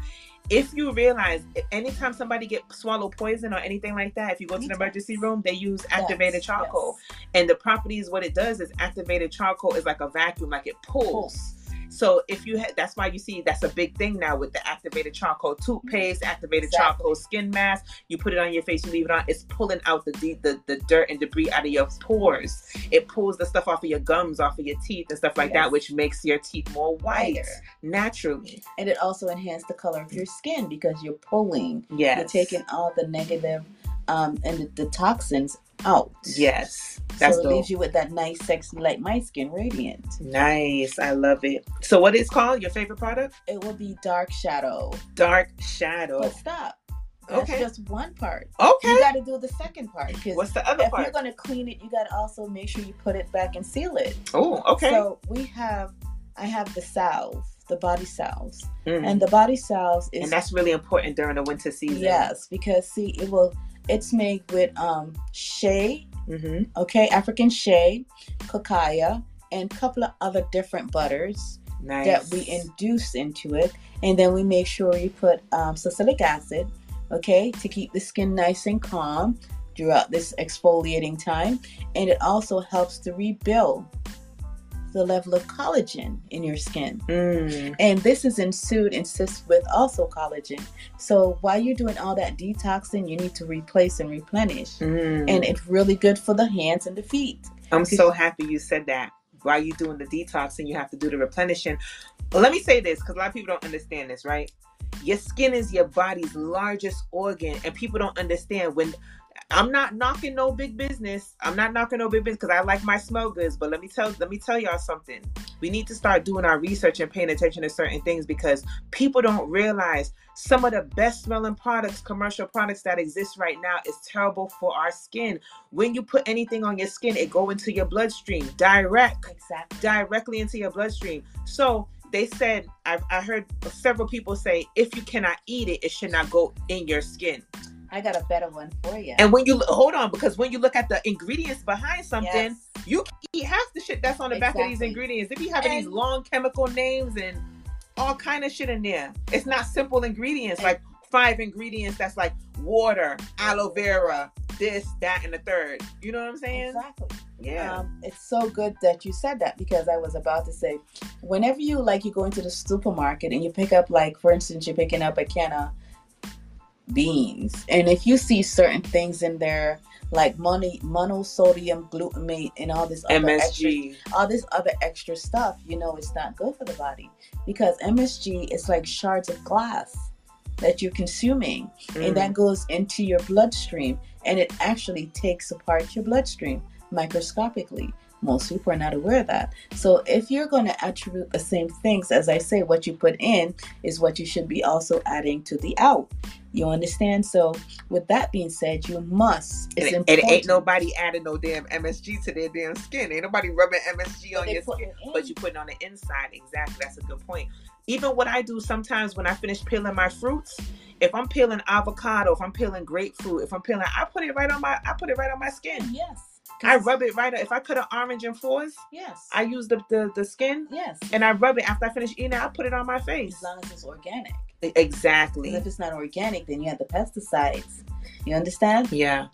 [SPEAKER 1] If you realize anytime somebody get swallow poison or anything like that, if you go to the emergency room, they use activated yes, charcoal. Yes. And the properties, what it does is activated charcoal is like a vacuum, like it pulls. pulls so if you had, that's why you see that's a big thing now with the activated charcoal toothpaste, activated exactly. charcoal skin mask. You put it on your face, you leave it on. It's pulling out the, the the dirt and debris out of your pores. It pulls the stuff off of your gums, off of your teeth, and stuff like yes. that, which makes your teeth more white Whiter. naturally.
[SPEAKER 2] And it also enhances the color of your skin because you're pulling.
[SPEAKER 1] Yeah,
[SPEAKER 2] You're taking all the negative um, and the, the toxins out.
[SPEAKER 1] Yes.
[SPEAKER 2] That's so it dope. leaves you with that nice, sexy, like my skin radiant.
[SPEAKER 1] Nice. I love it. So what is called your favorite product?
[SPEAKER 2] It will be Dark Shadow.
[SPEAKER 1] Dark Shadow.
[SPEAKER 2] But stop. That's okay. just one part.
[SPEAKER 1] Okay.
[SPEAKER 2] You got to do the second part.
[SPEAKER 1] Because what's the other
[SPEAKER 2] if
[SPEAKER 1] part?
[SPEAKER 2] If you're going to clean it, you got to also make sure you put it back and seal it.
[SPEAKER 1] Oh, okay.
[SPEAKER 2] So we have, I have the salve, the body salves. Mm. And the body salves is.
[SPEAKER 1] And that's really important during the winter season.
[SPEAKER 2] Yes, because see, it will it's made with um, shea, mm-hmm. okay, African shea, cacao, and a couple of other different butters.
[SPEAKER 1] nice.
[SPEAKER 2] that we induce into it. And then we make sure we put um, salicylic acid, okay, to keep the skin nice and calm throughout this exfoliating time. And it also helps to rebuild the level of collagen in your skin.
[SPEAKER 1] Mm.
[SPEAKER 2] And this is ensued insists with also collagen. So while you're doing all that detoxing, you need to replace and replenish.
[SPEAKER 1] Mm.
[SPEAKER 2] And it's really good for the hands and the feet.
[SPEAKER 1] I'm so happy you said that. While you're doing the detoxing, you have to do the replenishing. Well, let me say this because a lot of people don't understand this, right? Your skin is your body's largest organ, and people don't understand when I'm not knocking no big business. I'm not knocking no big business because I like my smell goods. But let me tell let me tell y'all something. We need to start doing our research and paying attention to certain things because people don't realize some of the best smelling products, commercial products that exist right now is terrible for our skin. When you put anything on your skin, it go into your bloodstream direct,
[SPEAKER 2] Exactly.
[SPEAKER 1] directly into your bloodstream. So they said I, I heard several people say if you cannot eat it, it should not go in your skin.
[SPEAKER 2] I got a better one for you.
[SPEAKER 1] And when you hold on, because when you look at the ingredients behind something,
[SPEAKER 2] Yes.
[SPEAKER 1] you can eat half the shit that's on the back of these ingredients. They be having these long chemical names and all kind of shit in there. It's not simple ingredients
[SPEAKER 2] And-
[SPEAKER 1] like five ingredients that's like water, aloe vera, this, that, and the third. You know what I'm saying?
[SPEAKER 2] Exactly.
[SPEAKER 1] Yeah.
[SPEAKER 2] Um, it's so good that you said that because I was about to say, whenever you like you go into the supermarket and you pick up like, for instance, you're picking up a can of beans, and if you see certain things in there like mono, monosodium glutamate and all this other extra,
[SPEAKER 1] MSG.
[SPEAKER 2] all this other extra stuff, you know it's not good for the body. Because MSG is like shards of glass that you're consuming.
[SPEAKER 1] Mm.
[SPEAKER 2] and that goes into your bloodstream. And it actually takes apart your bloodstream microscopically most people are not aware of that so if you're going to attribute the same things as i say what you put in is what you should be also adding to the out you understand so with that being said you must it's
[SPEAKER 1] it, and
[SPEAKER 2] important
[SPEAKER 1] it ain't nobody adding no damn MSG to their damn skin. Ain't nobody rubbing MSG
[SPEAKER 2] But
[SPEAKER 1] on your skin. but you put it on the inside. Exactly. That's a good point. Even what I do sometimes when I finish peeling my fruits, if I'm peeling avocado, if I'm peeling grapefruit, if I'm peeling, I put it right on my, I put it right on my skin.
[SPEAKER 2] yes
[SPEAKER 1] I rub it right. Up. If I cut an orange in fours,
[SPEAKER 2] yes
[SPEAKER 1] I use the the, the skin
[SPEAKER 2] yes
[SPEAKER 1] and I rub it after I finish eating it. I put it on my face.
[SPEAKER 2] as long as it's organic
[SPEAKER 1] Exactly.
[SPEAKER 2] if it's not organic then you have the pesticides you understand
[SPEAKER 1] Yeah.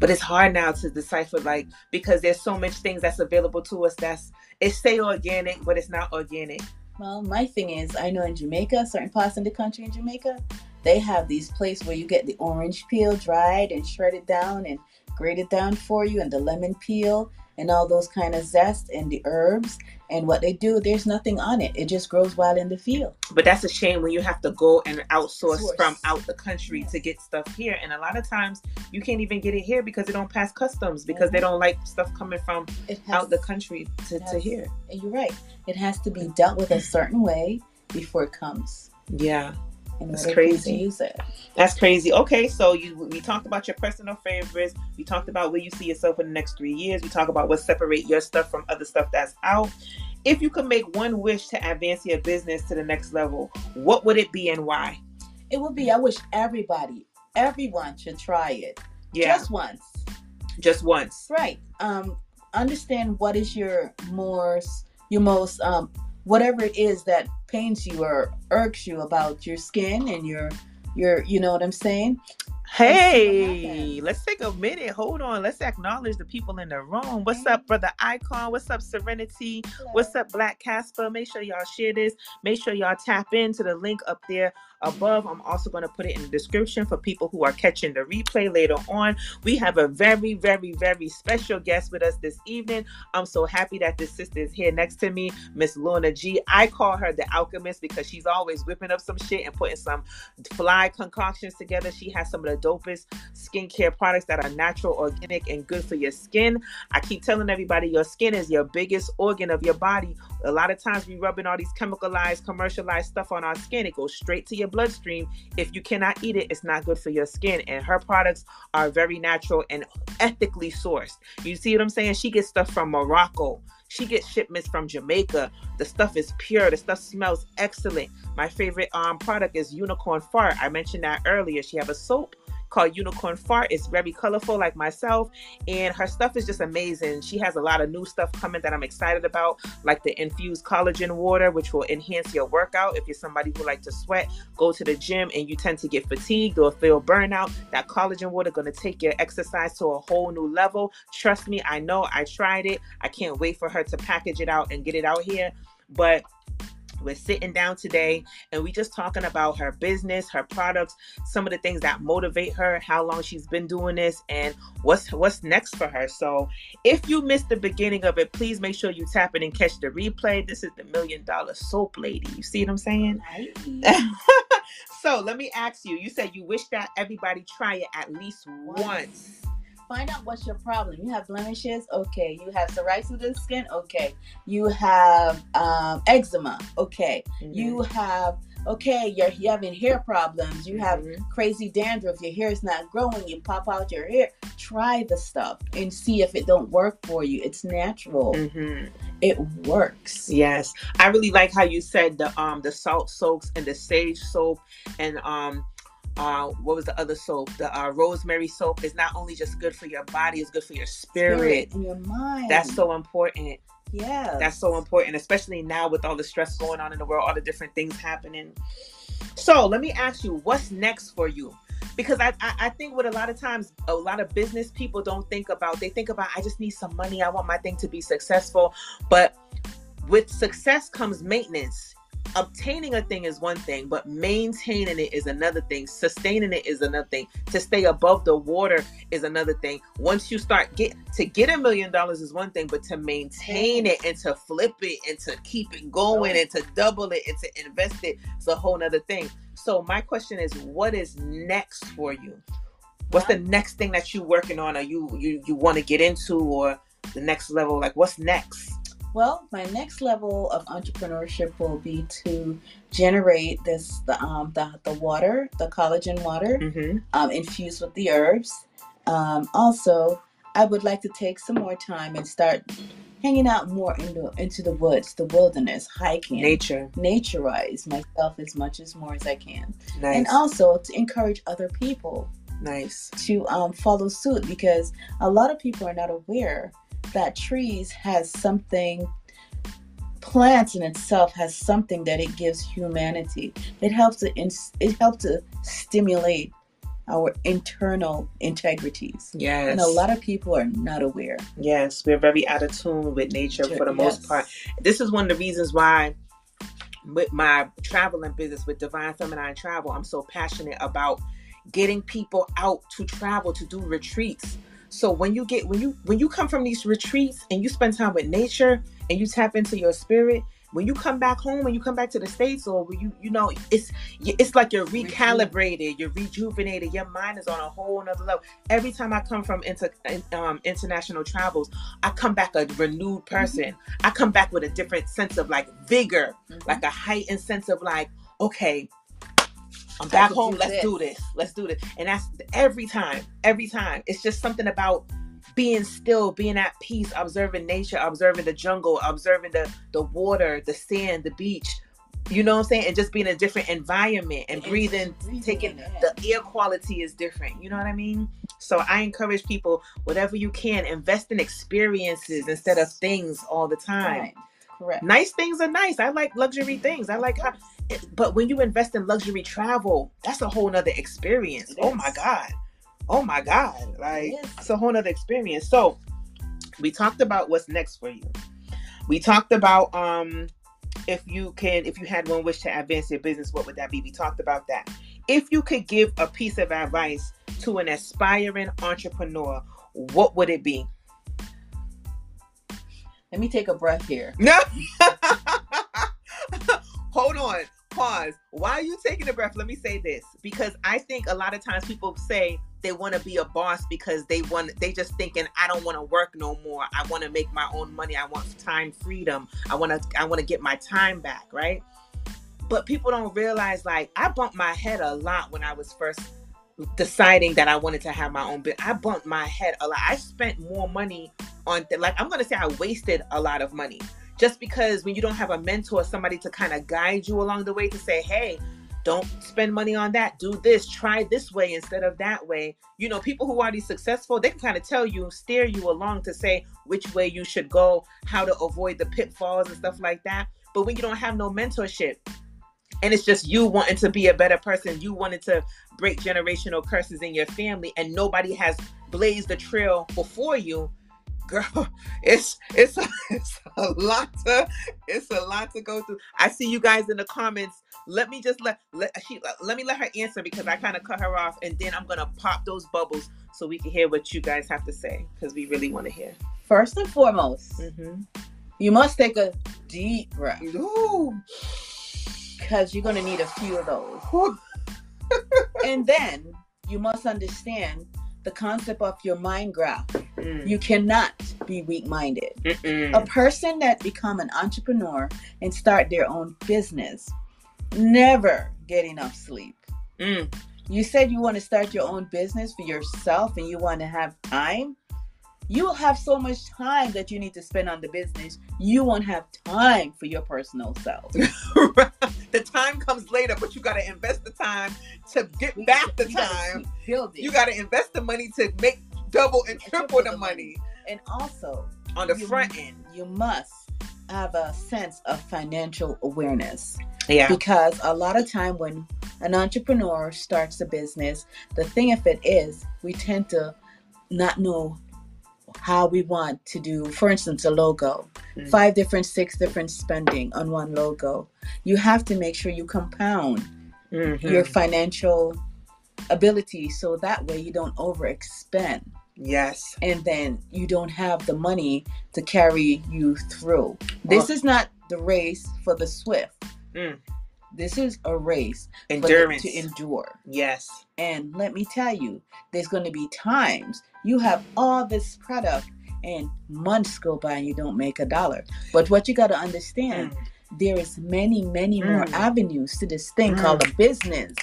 [SPEAKER 1] But it's hard now to decipher like because there's so much things that's available to us that's it say organic, but it's not organic.
[SPEAKER 2] Well, my thing is, I know in Jamaica, certain parts in the country in Jamaica, they have these places where you get the orange peel dried and shredded down and grated down for you, and the lemon peel and all those kind of zest and the herbs. And what they do, there's nothing on it. It just grows wild in the field.
[SPEAKER 1] But that's a shame when you have to go and outsource
[SPEAKER 2] Source.
[SPEAKER 1] from out the country
[SPEAKER 2] Yes.
[SPEAKER 1] to get stuff here. And a lot of times you can't even get it here because they don't pass customs because they
[SPEAKER 2] Mhm.
[SPEAKER 1] don't like stuff coming from
[SPEAKER 2] It has,
[SPEAKER 1] out the country to, to here.
[SPEAKER 2] And you're right. It has to be dealt with a certain way before it comes.
[SPEAKER 1] Yeah. That's
[SPEAKER 2] order for you
[SPEAKER 1] crazy.
[SPEAKER 2] to use it.
[SPEAKER 1] That's crazy. Okay, so you we talked about your personal favorites. We talked about where you see yourself in the next three years. We talked about what separate your stuff from other stuff that's out. If you could make one wish to advance your business to the next level, what would it be and why?
[SPEAKER 2] It would be, I wish everybody, everyone should try it.
[SPEAKER 1] Yeah,
[SPEAKER 2] Just once.
[SPEAKER 1] just once.
[SPEAKER 2] Right. Um, understand what is your more your most um whatever it is that pains you or irks you about your skin and your your you know what I'm saying?
[SPEAKER 1] Hey, let's take a minute. Hold on. Let's acknowledge the people in the room. What's up, brother Icon? What's up, Serenity? What's up, Black Casper? Make sure y'all share this. Make sure y'all tap into the link up there above. I'm also going to put it in the description for people who are catching the replay later on. We have a very, very, very special guest with us this evening. I'm so happy that this sister is here next to me, Miss Lorna G. I call her the alchemist because she's always whipping up some shit and putting some fly concoctions together. She has some of the dopest skincare products that are natural, organic, and good for your skin. I keep telling everybody your skin is your biggest organ of your body. A lot of times we rubbing all these chemicalized, commercialized stuff on our skin. It goes straight to your bloodstream. If you cannot eat it, it's not good for your skin. And her products are very natural and ethically sourced. You see what I'm saying? She gets stuff from Morocco. She gets shipments from Jamaica. The stuff is pure. The stuff smells excellent. My favorite um product is Unicorn Fart. I mentioned that earlier. She have a soap called Unicorn Fart. It's very colorful, like myself, and her stuff is just amazing. She has a lot of new stuff coming that I'm excited about, like the infused collagen water, which will enhance your workout. If you're somebody who like to sweat, go to the gym, and you tend to get fatigued or feel burnout, that collagen water going to take your exercise to a whole new level. Trust me, I know. I tried it. I can't wait for her to package it out and get it out here. But we're sitting down today and we just talking about her business, her products, some of the things that motivate her, how long she's been doing this, and what's what's next for her. So if you missed the beginning of it, please make sure you tap in and catch the replay. This is the million dollar soap lady. You see what I'm saying? so let me ask you. You said you wish that everybody try it at least once
[SPEAKER 2] find out what's your problem. You have blemishes, okay. You have psoriasis of the skin, okay. You have um, eczema, okay. Mm-hmm. You have okay, you're, you're having hair problems. You have mm-hmm. crazy dandruff. Your hair is not growing. You pop out your hair. Try the stuff and see if it don't work for you. It's natural. Mm-hmm. It works.
[SPEAKER 1] Yes, I really like how you said the um the salt soaks and the sage soap and um uh, what was the other soap? The uh, rosemary soap is not only just good for your body, it's good for your spirit, spirit
[SPEAKER 2] and your mind.
[SPEAKER 1] That's so important.
[SPEAKER 2] Yeah,
[SPEAKER 1] that's so important, especially now with all the stress going on in the world, all the different things happening. So let me ask you, what's next for you? Because I, I, I think what a lot of times a lot of business people don't think about, they think about I just need some money, I want my thing to be successful, but with success comes maintenance obtaining a thing is one thing, but maintaining it is another thing. Sustaining it is another thing. To stay above the water is another thing. Once you start get to get a million dollars is one thing, but to maintain it and to flip it and to keep it going and to double it and to invest it is a whole nother thing. So my question is, what is next for you? What's the next thing that you're working on, or you you you want to get into, or the next level? Like, what's next?
[SPEAKER 2] Well, my next level of entrepreneurship will be to generate this the um the, the water, the collagen water, mm-hmm. um, infused with the herbs. Um, also, I would like to take some more time and start hanging out more into into the woods, the wilderness, hiking,
[SPEAKER 1] nature,
[SPEAKER 2] naturize myself as much as more as I can, nice. and also to encourage other people,
[SPEAKER 1] nice,
[SPEAKER 2] to um, follow suit because a lot of people are not aware that trees has something plants in itself has something that it gives humanity. It helps to it helps to stimulate our internal integrities.
[SPEAKER 1] Yes
[SPEAKER 2] and a lot of people are not aware.
[SPEAKER 1] Yes we're very out of tune with nature for the yes. most part. This is one of the reasons why with my traveling business with divine feminine travel i'm so passionate about getting people out to travel to do retreats so when you get when you when you come from these retreats and you spend time with nature and you tap into your spirit, when you come back home and you come back to the states or when you you know it's it's like you're recalibrated you're rejuvenated your mind is on a whole nother level every time i come from inter, um, international travels i come back a renewed person mm-hmm. i come back with a different sense of like vigor mm-hmm. like a heightened sense of like okay I'm back home. Let's this. do this. Let's do this. And that's every time, every time. It's just something about being still, being at peace, observing nature, observing the jungle, observing the the water, the sand, the beach. You know what I'm saying? And just being in a different environment and, and breathing, breathing, taking the air quality is different. You know what I mean? So I encourage people, whatever you can, invest in experiences instead of things all the time. Right.
[SPEAKER 2] Correct.
[SPEAKER 1] Nice things are nice. I like luxury things. I like but when you invest in luxury travel, that's a whole nother experience. It oh is. my God. Oh my God. Like it it's a whole nother experience. So we talked about what's next for you. We talked about um if you can if you had one wish to advance your business, what would that be? We talked about that. If you could give a piece of advice to an aspiring entrepreneur, what would it be?
[SPEAKER 2] Let me take a breath here.
[SPEAKER 1] No. Hold on. Pause. Why are you taking a breath? Let me say this because I think a lot of times people say they want to be a boss because they want they just thinking I don't want to work no more. I want to make my own money. I want time freedom. I want to I want to get my time back, right? But people don't realize like I bumped my head a lot when I was first deciding that I wanted to have my own business. I bumped my head a lot. I spent more money on th- like I'm going to say I wasted a lot of money just because when you don't have a mentor, somebody to kind of guide you along the way to say, hey, don't spend money on that. Do this. Try this way instead of that way. You know, people who are already successful, they can kind of tell you, steer you along to say which way you should go, how to avoid the pitfalls and stuff like that. But when you don't have no mentorship, and it's just you wanting to be a better person, you wanted to break generational curses in your family, and nobody has blazed the trail before you, girl, it's it's a, it's a lot to it's a lot to go through. I see you guys in the comments. Let me just let let she let me let her answer because I kind of cut her off, and then I'm gonna pop those bubbles so we can hear what you guys have to say because we really want to hear.
[SPEAKER 2] First and foremost, mm-hmm. you must take a deep breath. Because you're gonna need a few of those. and then you must understand the concept of your mind graph. Mm. You cannot be weak minded. A person that become an entrepreneur and start their own business never get enough sleep. Mm. You said you want to start your own business for yourself and you want to have time you will have so much time that you need to spend on the business. You won't have time for your personal self.
[SPEAKER 1] the time comes later, but you got to invest the time to get we, back the time. You got to invest the money to make double and triple, the, the money. money.
[SPEAKER 2] And also,
[SPEAKER 1] on the front end,
[SPEAKER 2] you must have a sense of financial awareness.
[SPEAKER 1] Yeah.
[SPEAKER 2] Because a lot of time when an entrepreneur starts a business, the thing of it is we tend to not know how we want to do, for instance, a logo, mm-hmm. five different, six different spending on one logo. You have to make sure you compound mm-hmm. your financial ability so that way you don't overexpend.
[SPEAKER 1] Yes.
[SPEAKER 2] And then you don't have the money to carry you through. This is not the race for the swift. Mm. This is a race
[SPEAKER 1] endurance
[SPEAKER 2] to endure.
[SPEAKER 1] Yes.
[SPEAKER 2] And let me tell you, there's going to be times you have all this product and months go by and you don't make a dollar. But what you got to understand, mm. there is many, many mm. more avenues to this thing mm. called a business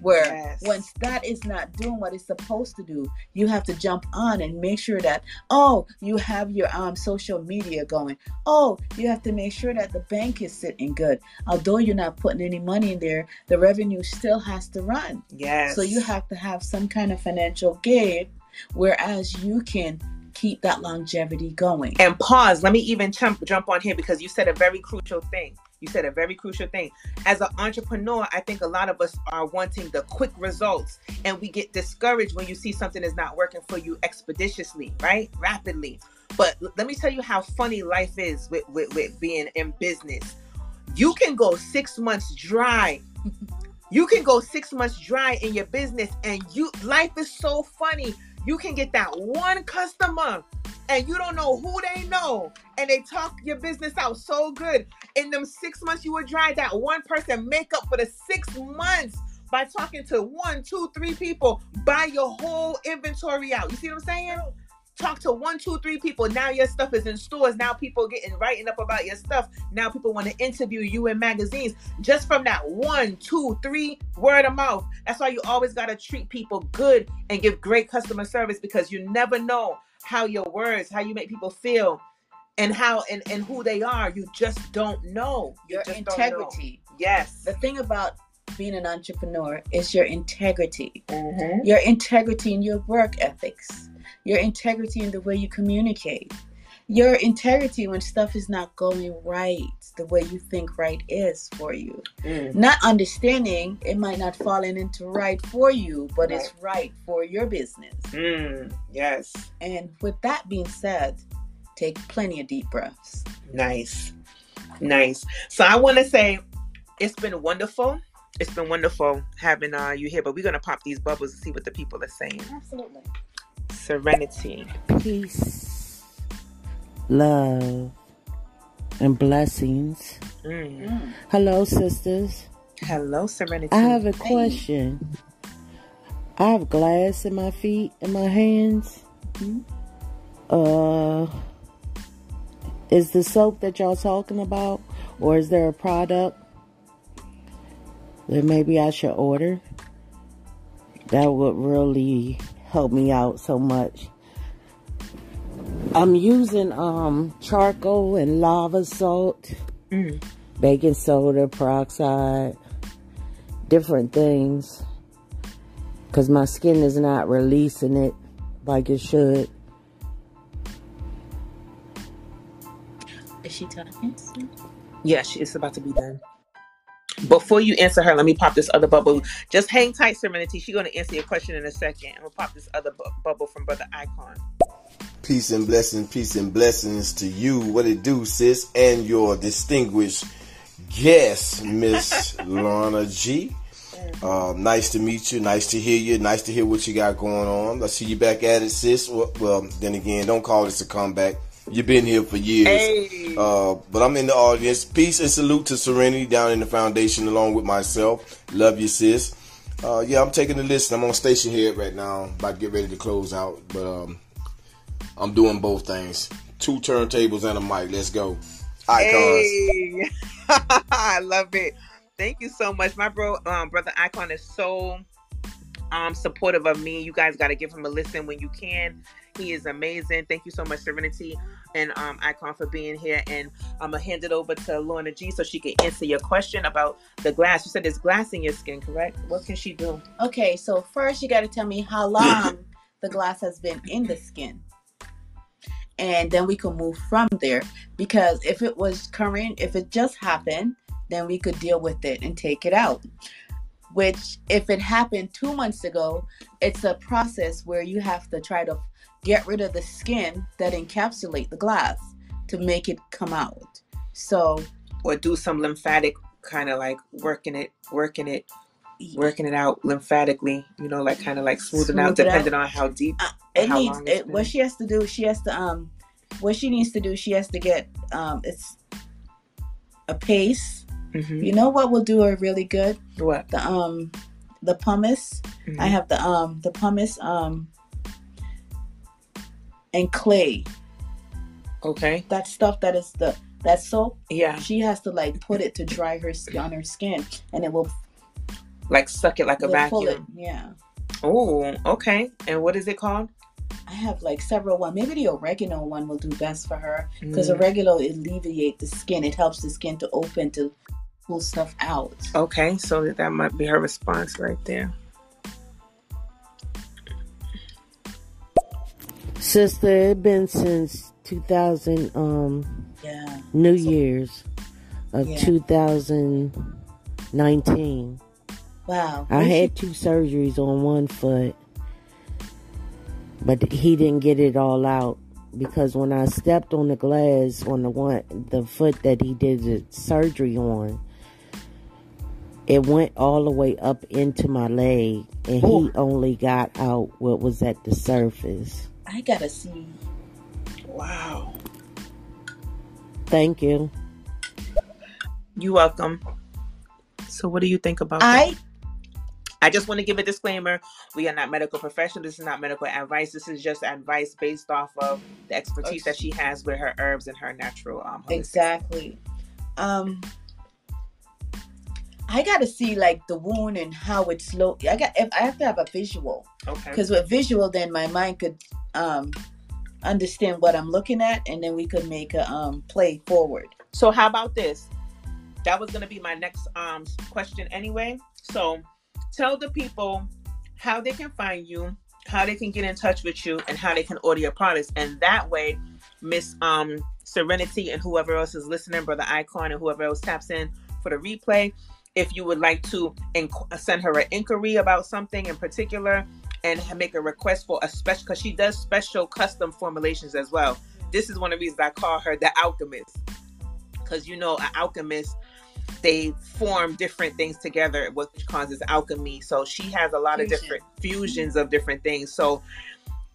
[SPEAKER 2] where yes. once that is not doing what it's supposed to do you have to jump on and make sure that oh you have your um social media going oh you have to make sure that the bank is sitting good although you're not putting any money in there the revenue still has to run
[SPEAKER 1] yes
[SPEAKER 2] so you have to have some kind of financial gain whereas you can keep that longevity going
[SPEAKER 1] and pause let me even jump jump on here because you said a very crucial thing you said a very crucial thing. As an entrepreneur, I think a lot of us are wanting the quick results and we get discouraged when you see something is not working for you expeditiously, right? Rapidly. But let me tell you how funny life is with, with, with being in business. You can go six months dry. you can go six months dry in your business and you life is so funny. You can get that one customer and you don't know who they know and they talk your business out so good. In them six months you would drive that one person make up for the six months by talking to one two three people buy your whole inventory out. You see what i'm saying talk to one two three people now your stuff is in stores now people getting writing up about your stuff now people want to interview you in magazines just from that one two three word of mouth that's why you always got to treat people good and give great customer service because you never know how your words, how you make people feel, and how and, and who they are. You just don't know.
[SPEAKER 2] You your integrity.
[SPEAKER 1] Know. Yes.
[SPEAKER 2] The thing about being an entrepreneur is your integrity. Mm-hmm. Your integrity and your work ethics. Your integrity in the way you communicate your integrity when stuff is not going right the way you think right is for you. Mm. Not understanding it might not falling into right for you, but right. it's right for your business.
[SPEAKER 1] Mm. Yes.
[SPEAKER 2] And with that being said, take plenty of deep breaths.
[SPEAKER 1] Nice. Nice. So I want to say it's been wonderful. It's been wonderful having uh, you here, but we're going to pop these bubbles and see what the people are saying.
[SPEAKER 2] Absolutely.
[SPEAKER 1] Serenity.
[SPEAKER 4] Peace love, and blessings. Mm. Hello, sisters.
[SPEAKER 1] Hello, Serenity.
[SPEAKER 4] I have a question. Hey. I have glass in my feet and my hands. Mm-hmm. Uh, is the soap that y'all talking about, or is there a product that maybe I should order? That would really help me out so much. I'm using um, charcoal and lava salt, mm. baking soda, peroxide, different things because my skin is not releasing it like it should.
[SPEAKER 2] Is she talking?
[SPEAKER 1] Yeah, she, it's about to be done. Before you answer her, let me pop this other bubble. Just hang tight, Serenity. She's going to answer your question in a second. I'm going to pop this other bu- bubble from Brother Icon.
[SPEAKER 5] Peace and blessings, peace and blessings to you. What it do, sis, and your distinguished guest, Miss Lorna G. Uh, nice to meet you. Nice to hear you. Nice to hear what you got going on. I see you back at it, sis. Well, well then again, don't call this a comeback. You've been here for years.
[SPEAKER 1] Hey.
[SPEAKER 5] Uh, but I'm in the audience. Peace and salute to Serenity down in the foundation along with myself. Love you, sis. Uh, yeah, I'm taking the listen. I'm on Stationhead right now. About to get ready to close out. But um, I'm doing both things. Two turntables and a mic. Let's go. Icons.
[SPEAKER 1] Hey. I love it. Thank you so much. My bro, um, brother Icon is so um supportive of me. You guys got to give him a listen when you can. He is amazing. Thank you so much, Serenity and um, Icon, for being here. And I'm gonna hand it over to Lorna G so she can answer your question about the glass. You said there's glass in your skin, correct? What can she do?
[SPEAKER 2] Okay, so first you got to tell me how long the glass has been in the skin. And then we can move from there. Because if it was current, if it just happened, then we could deal with it and take it out. Which, if it happened two months ago, it's a process where you have to try to get rid of the skin that encapsulate the glass to make it come out. So,
[SPEAKER 1] Or do some lymphatic kind of like working it, working it, working it out lymphatically. You know, like kind of like smoothing out,
[SPEAKER 2] Smooth out.
[SPEAKER 1] depending on how deep.
[SPEAKER 2] uh, it
[SPEAKER 1] how
[SPEAKER 2] needs it, what she has to do she has to um what she needs to do she has to get um it's a paste
[SPEAKER 1] Mhm.
[SPEAKER 2] you know what will do her really good
[SPEAKER 1] What?
[SPEAKER 2] the um the pumice
[SPEAKER 1] Mhm.
[SPEAKER 2] i have the um the pumice um and clay
[SPEAKER 1] Okay.
[SPEAKER 2] that stuff that is the that soap
[SPEAKER 1] Yeah.
[SPEAKER 2] she has to like put it to dry her skin on her skin and it will,
[SPEAKER 1] Like suck it like a
[SPEAKER 2] will pull it
[SPEAKER 1] vacuum.
[SPEAKER 2] yeah
[SPEAKER 1] Oh, okay. And what is it called?
[SPEAKER 2] I have like several one. Maybe the oregano one will do best for her because
[SPEAKER 1] Mm.
[SPEAKER 2] oregano alleviate the skin. It helps the skin to open to pull stuff out.
[SPEAKER 1] Okay, so that might be her response right there.
[SPEAKER 4] Sister, it been since 2000, um,
[SPEAKER 2] Yeah.
[SPEAKER 4] New Year's of
[SPEAKER 2] Yeah.
[SPEAKER 4] 2019.
[SPEAKER 2] Wow.
[SPEAKER 4] I had two surgeries on one foot, but he didn't get it all out because when I stepped on the glass on the one the foot that he did the surgery on, it went all the way up into my leg, and he only got out what was at the surface.
[SPEAKER 2] I gotta see.
[SPEAKER 1] Wow.
[SPEAKER 4] Thank you.
[SPEAKER 1] You're welcome. So what do you think about
[SPEAKER 2] I
[SPEAKER 1] that? I just want to give a disclaimer. We are not medical professionals. This is not medical advice. This is just advice based off of the expertise that she has with her herbs and her natural um
[SPEAKER 2] exactly. Um. I gotta see like the wound and how it's slow. I got. If I have to have a visual
[SPEAKER 1] Okay.
[SPEAKER 2] because with visual, then my mind could um understand what I'm looking at, and then we could make a um play forward.
[SPEAKER 1] So how about this? That was gonna be my next um question anyway. So tell the people how they can find you, how they can get in touch with you, and how they can order your products. And that way, Miss um Serenity and whoever else is listening, Brother Icon and whoever else taps in for the replay, if you would like to inqu- send her an inquiry about something in particular and make a request for a special, because she does special custom formulations as well. This is one of the reasons I call her the alchemist because you know an alchemist they form different things together which causes alchemy. So she has a lot of different fusions of different things. So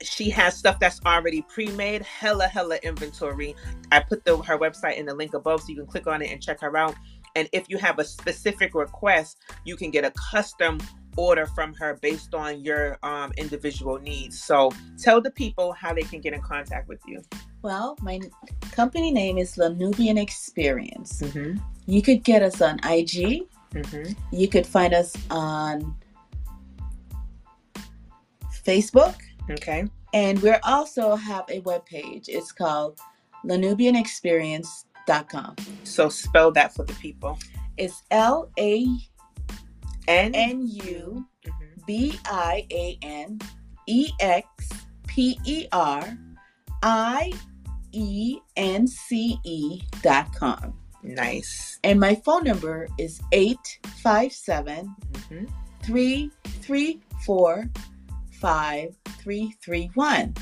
[SPEAKER 1] she has stuff that's already pre-made hella hella inventory. I put the her website in the link above so you can click on it and check her out and if you have a specific request you can get a custom order from her based on your um, individual needs so tell the people how they can get in contact with you
[SPEAKER 2] Well, my company name is LaNubian Experience.
[SPEAKER 1] mm-hmm.
[SPEAKER 2] You could get us on IG.
[SPEAKER 1] Mm-hmm.
[SPEAKER 2] You could find us on Facebook.
[SPEAKER 1] okay
[SPEAKER 2] And we also have a webpage. It's called lanubianexperience.com.
[SPEAKER 1] So spell that for the people.
[SPEAKER 2] It's L A
[SPEAKER 1] N
[SPEAKER 2] N U
[SPEAKER 1] Mhm.
[SPEAKER 2] B I A N E X P E R I E N C E dot com.
[SPEAKER 1] Nice.
[SPEAKER 2] And my phone number is 857
[SPEAKER 1] Mhm.
[SPEAKER 2] 334 5331.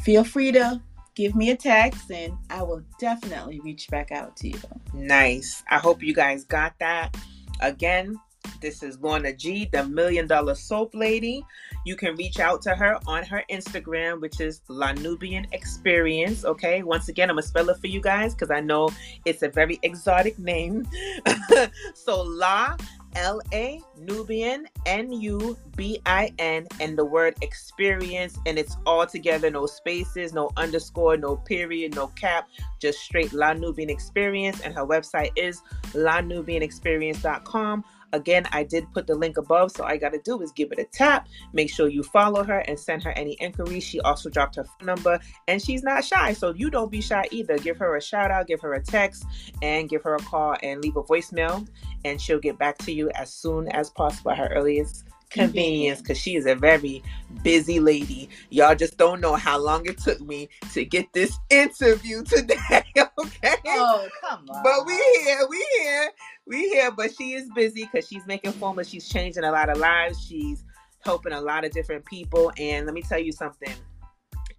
[SPEAKER 2] Feel free to give me a text and I will definitely reach back out to you.
[SPEAKER 1] Nice. I hope you guys got that. Again, this is Lorna G, the Million Dollar Soap Lady. You can reach out to her on her Instagram, which is La Nubian Experience. Okay. Once again, I'm gonna spell it for you guys because I know it's a very exotic name. so La L A Nubian N U B I N and the word experience and it's all together, no spaces, no underscore, no period, no cap, just straight La Nubian Experience. And her website is lanubianexperience.com. Again, I did put the link above, so all I gotta do is give it a tap. Make sure you follow her and send her any inquiries. She also dropped her phone number, and she's not shy, so you don't be shy either. Give her a shout out, give her a text, and give her a call and leave a voicemail, and she'll get back to you as soon as possible at her earliest convenience because she is a very busy lady. Y'all just don't know how long it took me to get this interview today, okay?
[SPEAKER 2] Oh, come on.
[SPEAKER 1] But we here, we here, we here. But she is busy because she's making formulas. She's changing a lot of lives. She's helping a lot of different people. And let me tell you something.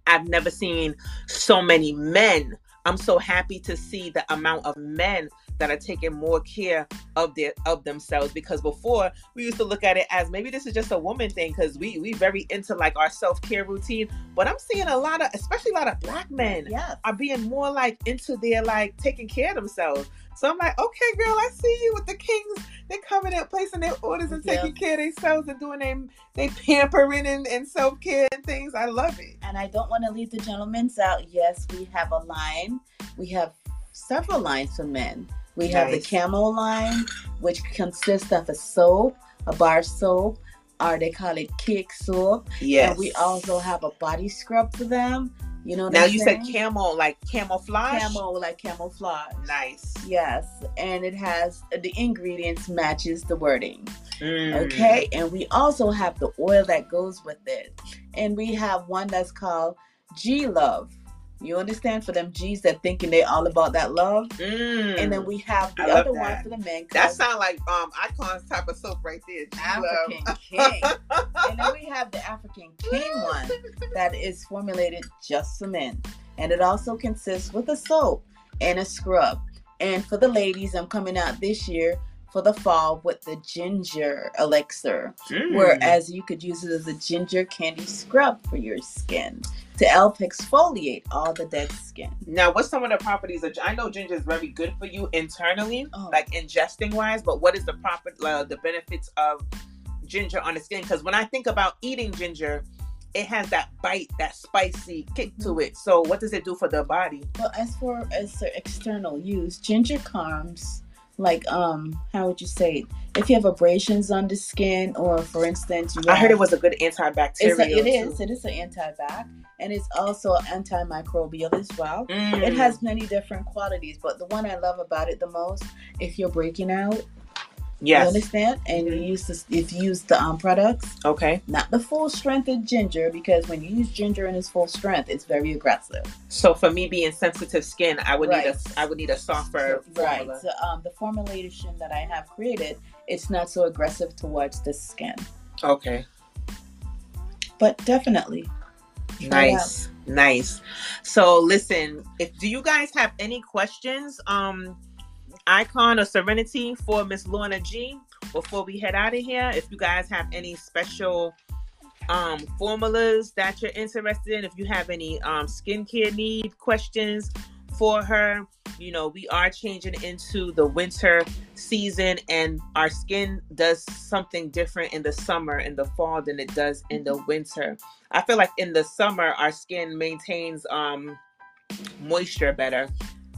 [SPEAKER 1] I've never seen so many men. I'm so happy to see the amount of men that are taking more care of their of themselves because before we used to look at it as maybe this is just a woman thing because we we very into like our self-care routine but i'm seeing a lot of especially a lot of black men
[SPEAKER 2] Yes.
[SPEAKER 1] are being more like into their like taking care of themselves. So I'm like, okay, girl, I see you with the kings. They're coming in, placing their orders and
[SPEAKER 2] Yeah.
[SPEAKER 1] taking care of themselves and doing them, they pampering and, and self care and things. I love it.
[SPEAKER 2] And I don't want to leave the gentlemen's out. Yes, we have a line. We have several lines for men. We have the camo line, which consists of a soap, a bar soap, or they call it kick soap.
[SPEAKER 1] Yes.
[SPEAKER 2] And we also have a body scrub for them. You know
[SPEAKER 1] now
[SPEAKER 2] I'm
[SPEAKER 1] you said
[SPEAKER 2] saying?
[SPEAKER 1] camo, like camouflage.
[SPEAKER 2] camo like camouflage.
[SPEAKER 1] Nice.
[SPEAKER 2] Yes, and it has the ingredients matches the wording.
[SPEAKER 1] Mm.
[SPEAKER 2] Okay, and we also have the oil that goes with it, and we have one that's called G Love. You understand? For them G's that thinking they all about that love,
[SPEAKER 1] Mm.
[SPEAKER 2] and then we have the other
[SPEAKER 1] that.
[SPEAKER 2] one for the men.
[SPEAKER 1] that sounds like um icons type of soap right there.
[SPEAKER 2] African. King, and then we have the African King one that is formulated just for men, and it also consists with a soap and a scrub. And for the ladies, I'm coming out this year for the fall with the ginger elixir.
[SPEAKER 1] Mm.
[SPEAKER 2] Whereas you could use it as a ginger candy scrub for your skin to help exfoliate all the dead skin.
[SPEAKER 1] Now, what's some of the properties of? I know ginger is very good for you internally,
[SPEAKER 2] Oh.
[SPEAKER 1] like ingesting wise. But what is the proper uh, the benefits of ginger on the skin? Because when I think about eating ginger, it has that bite, that spicy kick to it. So, what does it do for the body?
[SPEAKER 2] Well, as for as the external use, ginger calms like um how would you say it? If you have abrasions on the skin, or for instance, you
[SPEAKER 1] I heard it was a good antibacterial.
[SPEAKER 2] A, it is. It is an antibac, and it's also antimicrobial as well.
[SPEAKER 1] Mm.
[SPEAKER 2] It has many different qualities, but the one I love about it the most, if you're breaking out, you
[SPEAKER 1] yes.
[SPEAKER 2] understand, and you
[SPEAKER 1] Mhm.
[SPEAKER 2] use this, if you use the um products,
[SPEAKER 1] Okay.
[SPEAKER 2] not the full strength of ginger, because when you use ginger in its full strength, it's very aggressive.
[SPEAKER 1] So for me being sensitive skin, I would need a I would need a softer
[SPEAKER 2] right.
[SPEAKER 1] formula.
[SPEAKER 2] So um, the formulation that I have created, it's not so aggressive towards the skin,
[SPEAKER 1] Okay.
[SPEAKER 2] but definitely.
[SPEAKER 1] Nice. Nice. So listen, if do you guys have any questions, um, Icon of Serenity for Miss Lorna G before we head out of here? If you guys have any special um formulas that you're interested in, if you have any um skincare need questions for her, you know, we are changing into the winter season and our skin does something different in the summer and the fall than it does in the winter. I feel like in the summer our skin maintains um moisture better.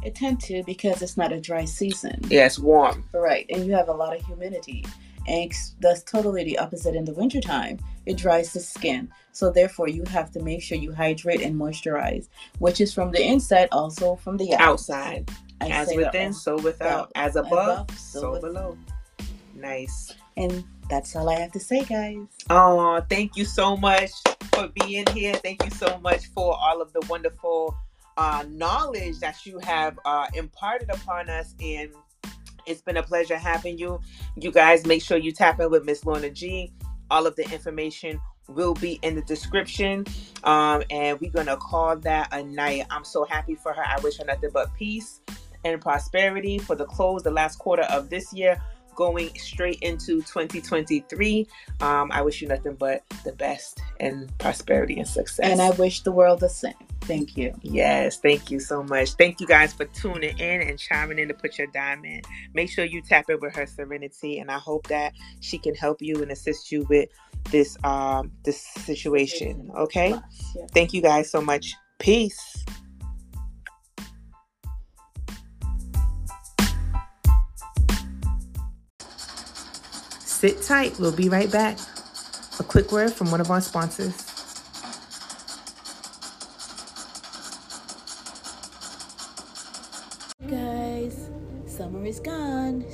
[SPEAKER 2] It tend to because it's not a dry season.
[SPEAKER 1] Yeah, it's warm.
[SPEAKER 2] Right, and you have a lot of humidity. And that's totally the opposite in the wintertime. It dries the skin. So therefore you have to make sure you hydrate and moisturize, which is from the inside, also from the out.
[SPEAKER 1] Outside.
[SPEAKER 2] I
[SPEAKER 1] As within, so without.
[SPEAKER 2] Out.
[SPEAKER 1] As above,
[SPEAKER 2] Above,
[SPEAKER 1] so,
[SPEAKER 2] so
[SPEAKER 1] below. Nice.
[SPEAKER 2] And that's all I have to say, guys.
[SPEAKER 1] Oh, thank you so much for being here. Thank you so much for all of the wonderful uh, knowledge that you have uh, imparted upon us. And it's been a pleasure having you. You guys make sure you tap in with Miss Lorna G. All of the information will be in the description. Um, and we're gonna call that a night. I'm so happy for her. I wish her nothing but peace and prosperity for the close, the last quarter of this year, going straight into 2023. Um, I wish you nothing but the best and prosperity and success.
[SPEAKER 2] And I wish the world the same. Thank you.
[SPEAKER 1] Yes, thank you so much. Thank you guys for tuning in and chiming in to put your dime in. Make sure you tap in with her serenity, and I hope that she can help you and assist you with this um this situation. Okay. Thank you guys so much. Peace. Sit tight. We'll be right back. A quick word from one of our sponsors.
[SPEAKER 2] Guys, summer is gone.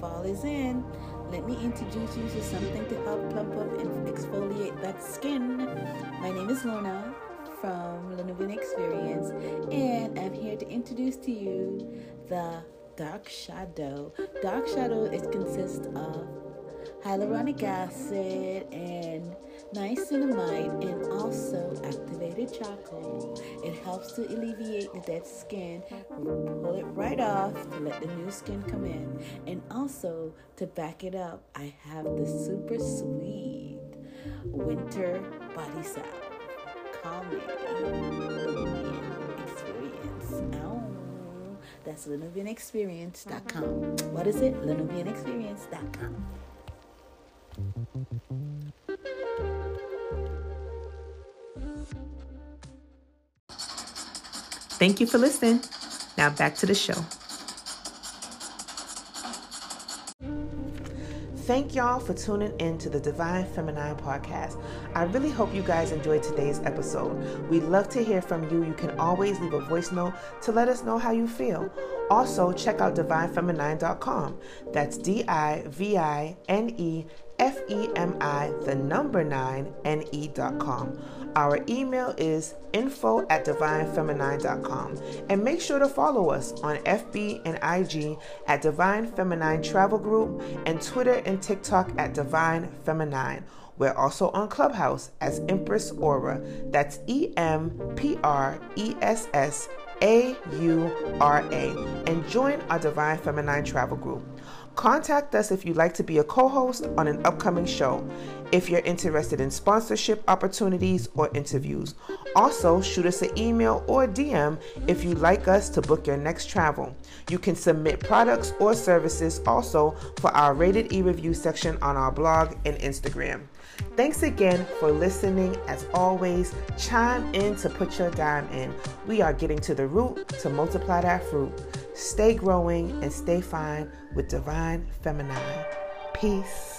[SPEAKER 2] Fall is in. Let me introduce you to something to help plump up and exfoliate that skin. My name is Lorna from LaNubian Experience, and I'm here to introduce to you the Dark Shadow. Dark Shadow hyaluronic acid and niacinamide and also activated charcoal. It helps to alleviate the dead skin, pull it right off to let the new skin come in. And also to back it up, I have the super sweet winter body salve. Calming experience. Ow. That's LaNubianExperience.com. What is it? LaNubianExperience.com.
[SPEAKER 1] Thank you for listening. Now back to the show. Thank y'all for tuning in to the Divine Feminine podcast. I really hope you guys enjoyed today's episode. We'd love to hear from you. You can always leave a voice note to let us know how you feel. Also, check out divinefemi9ne.com. That's D I V I N E F E M I, the number nine, N E.com. Our email is info at divinefemi9ne.com. And make sure to follow us on FB and IG at Divine Feminine Travel Group and Twitter and TikTok at Divine Feminine. We're also on Clubhouse as Empress Aura. That's E M P R E S S A U R A. And join our Divine Feminine Travel Group. Contact us if you'd like to be a co host on an upcoming show, if you're interested in sponsorship opportunities or interviews. Also, shoot us an email or DM if you'd like us to book your next travel. You can submit products or services also for our rated e review section on our blog and Instagram. Thanks again for listening. As always, chime in to put your dime in. We are getting to the root to multiply that fruit. Stay growing and stay fine with Divine Feminine. Peace.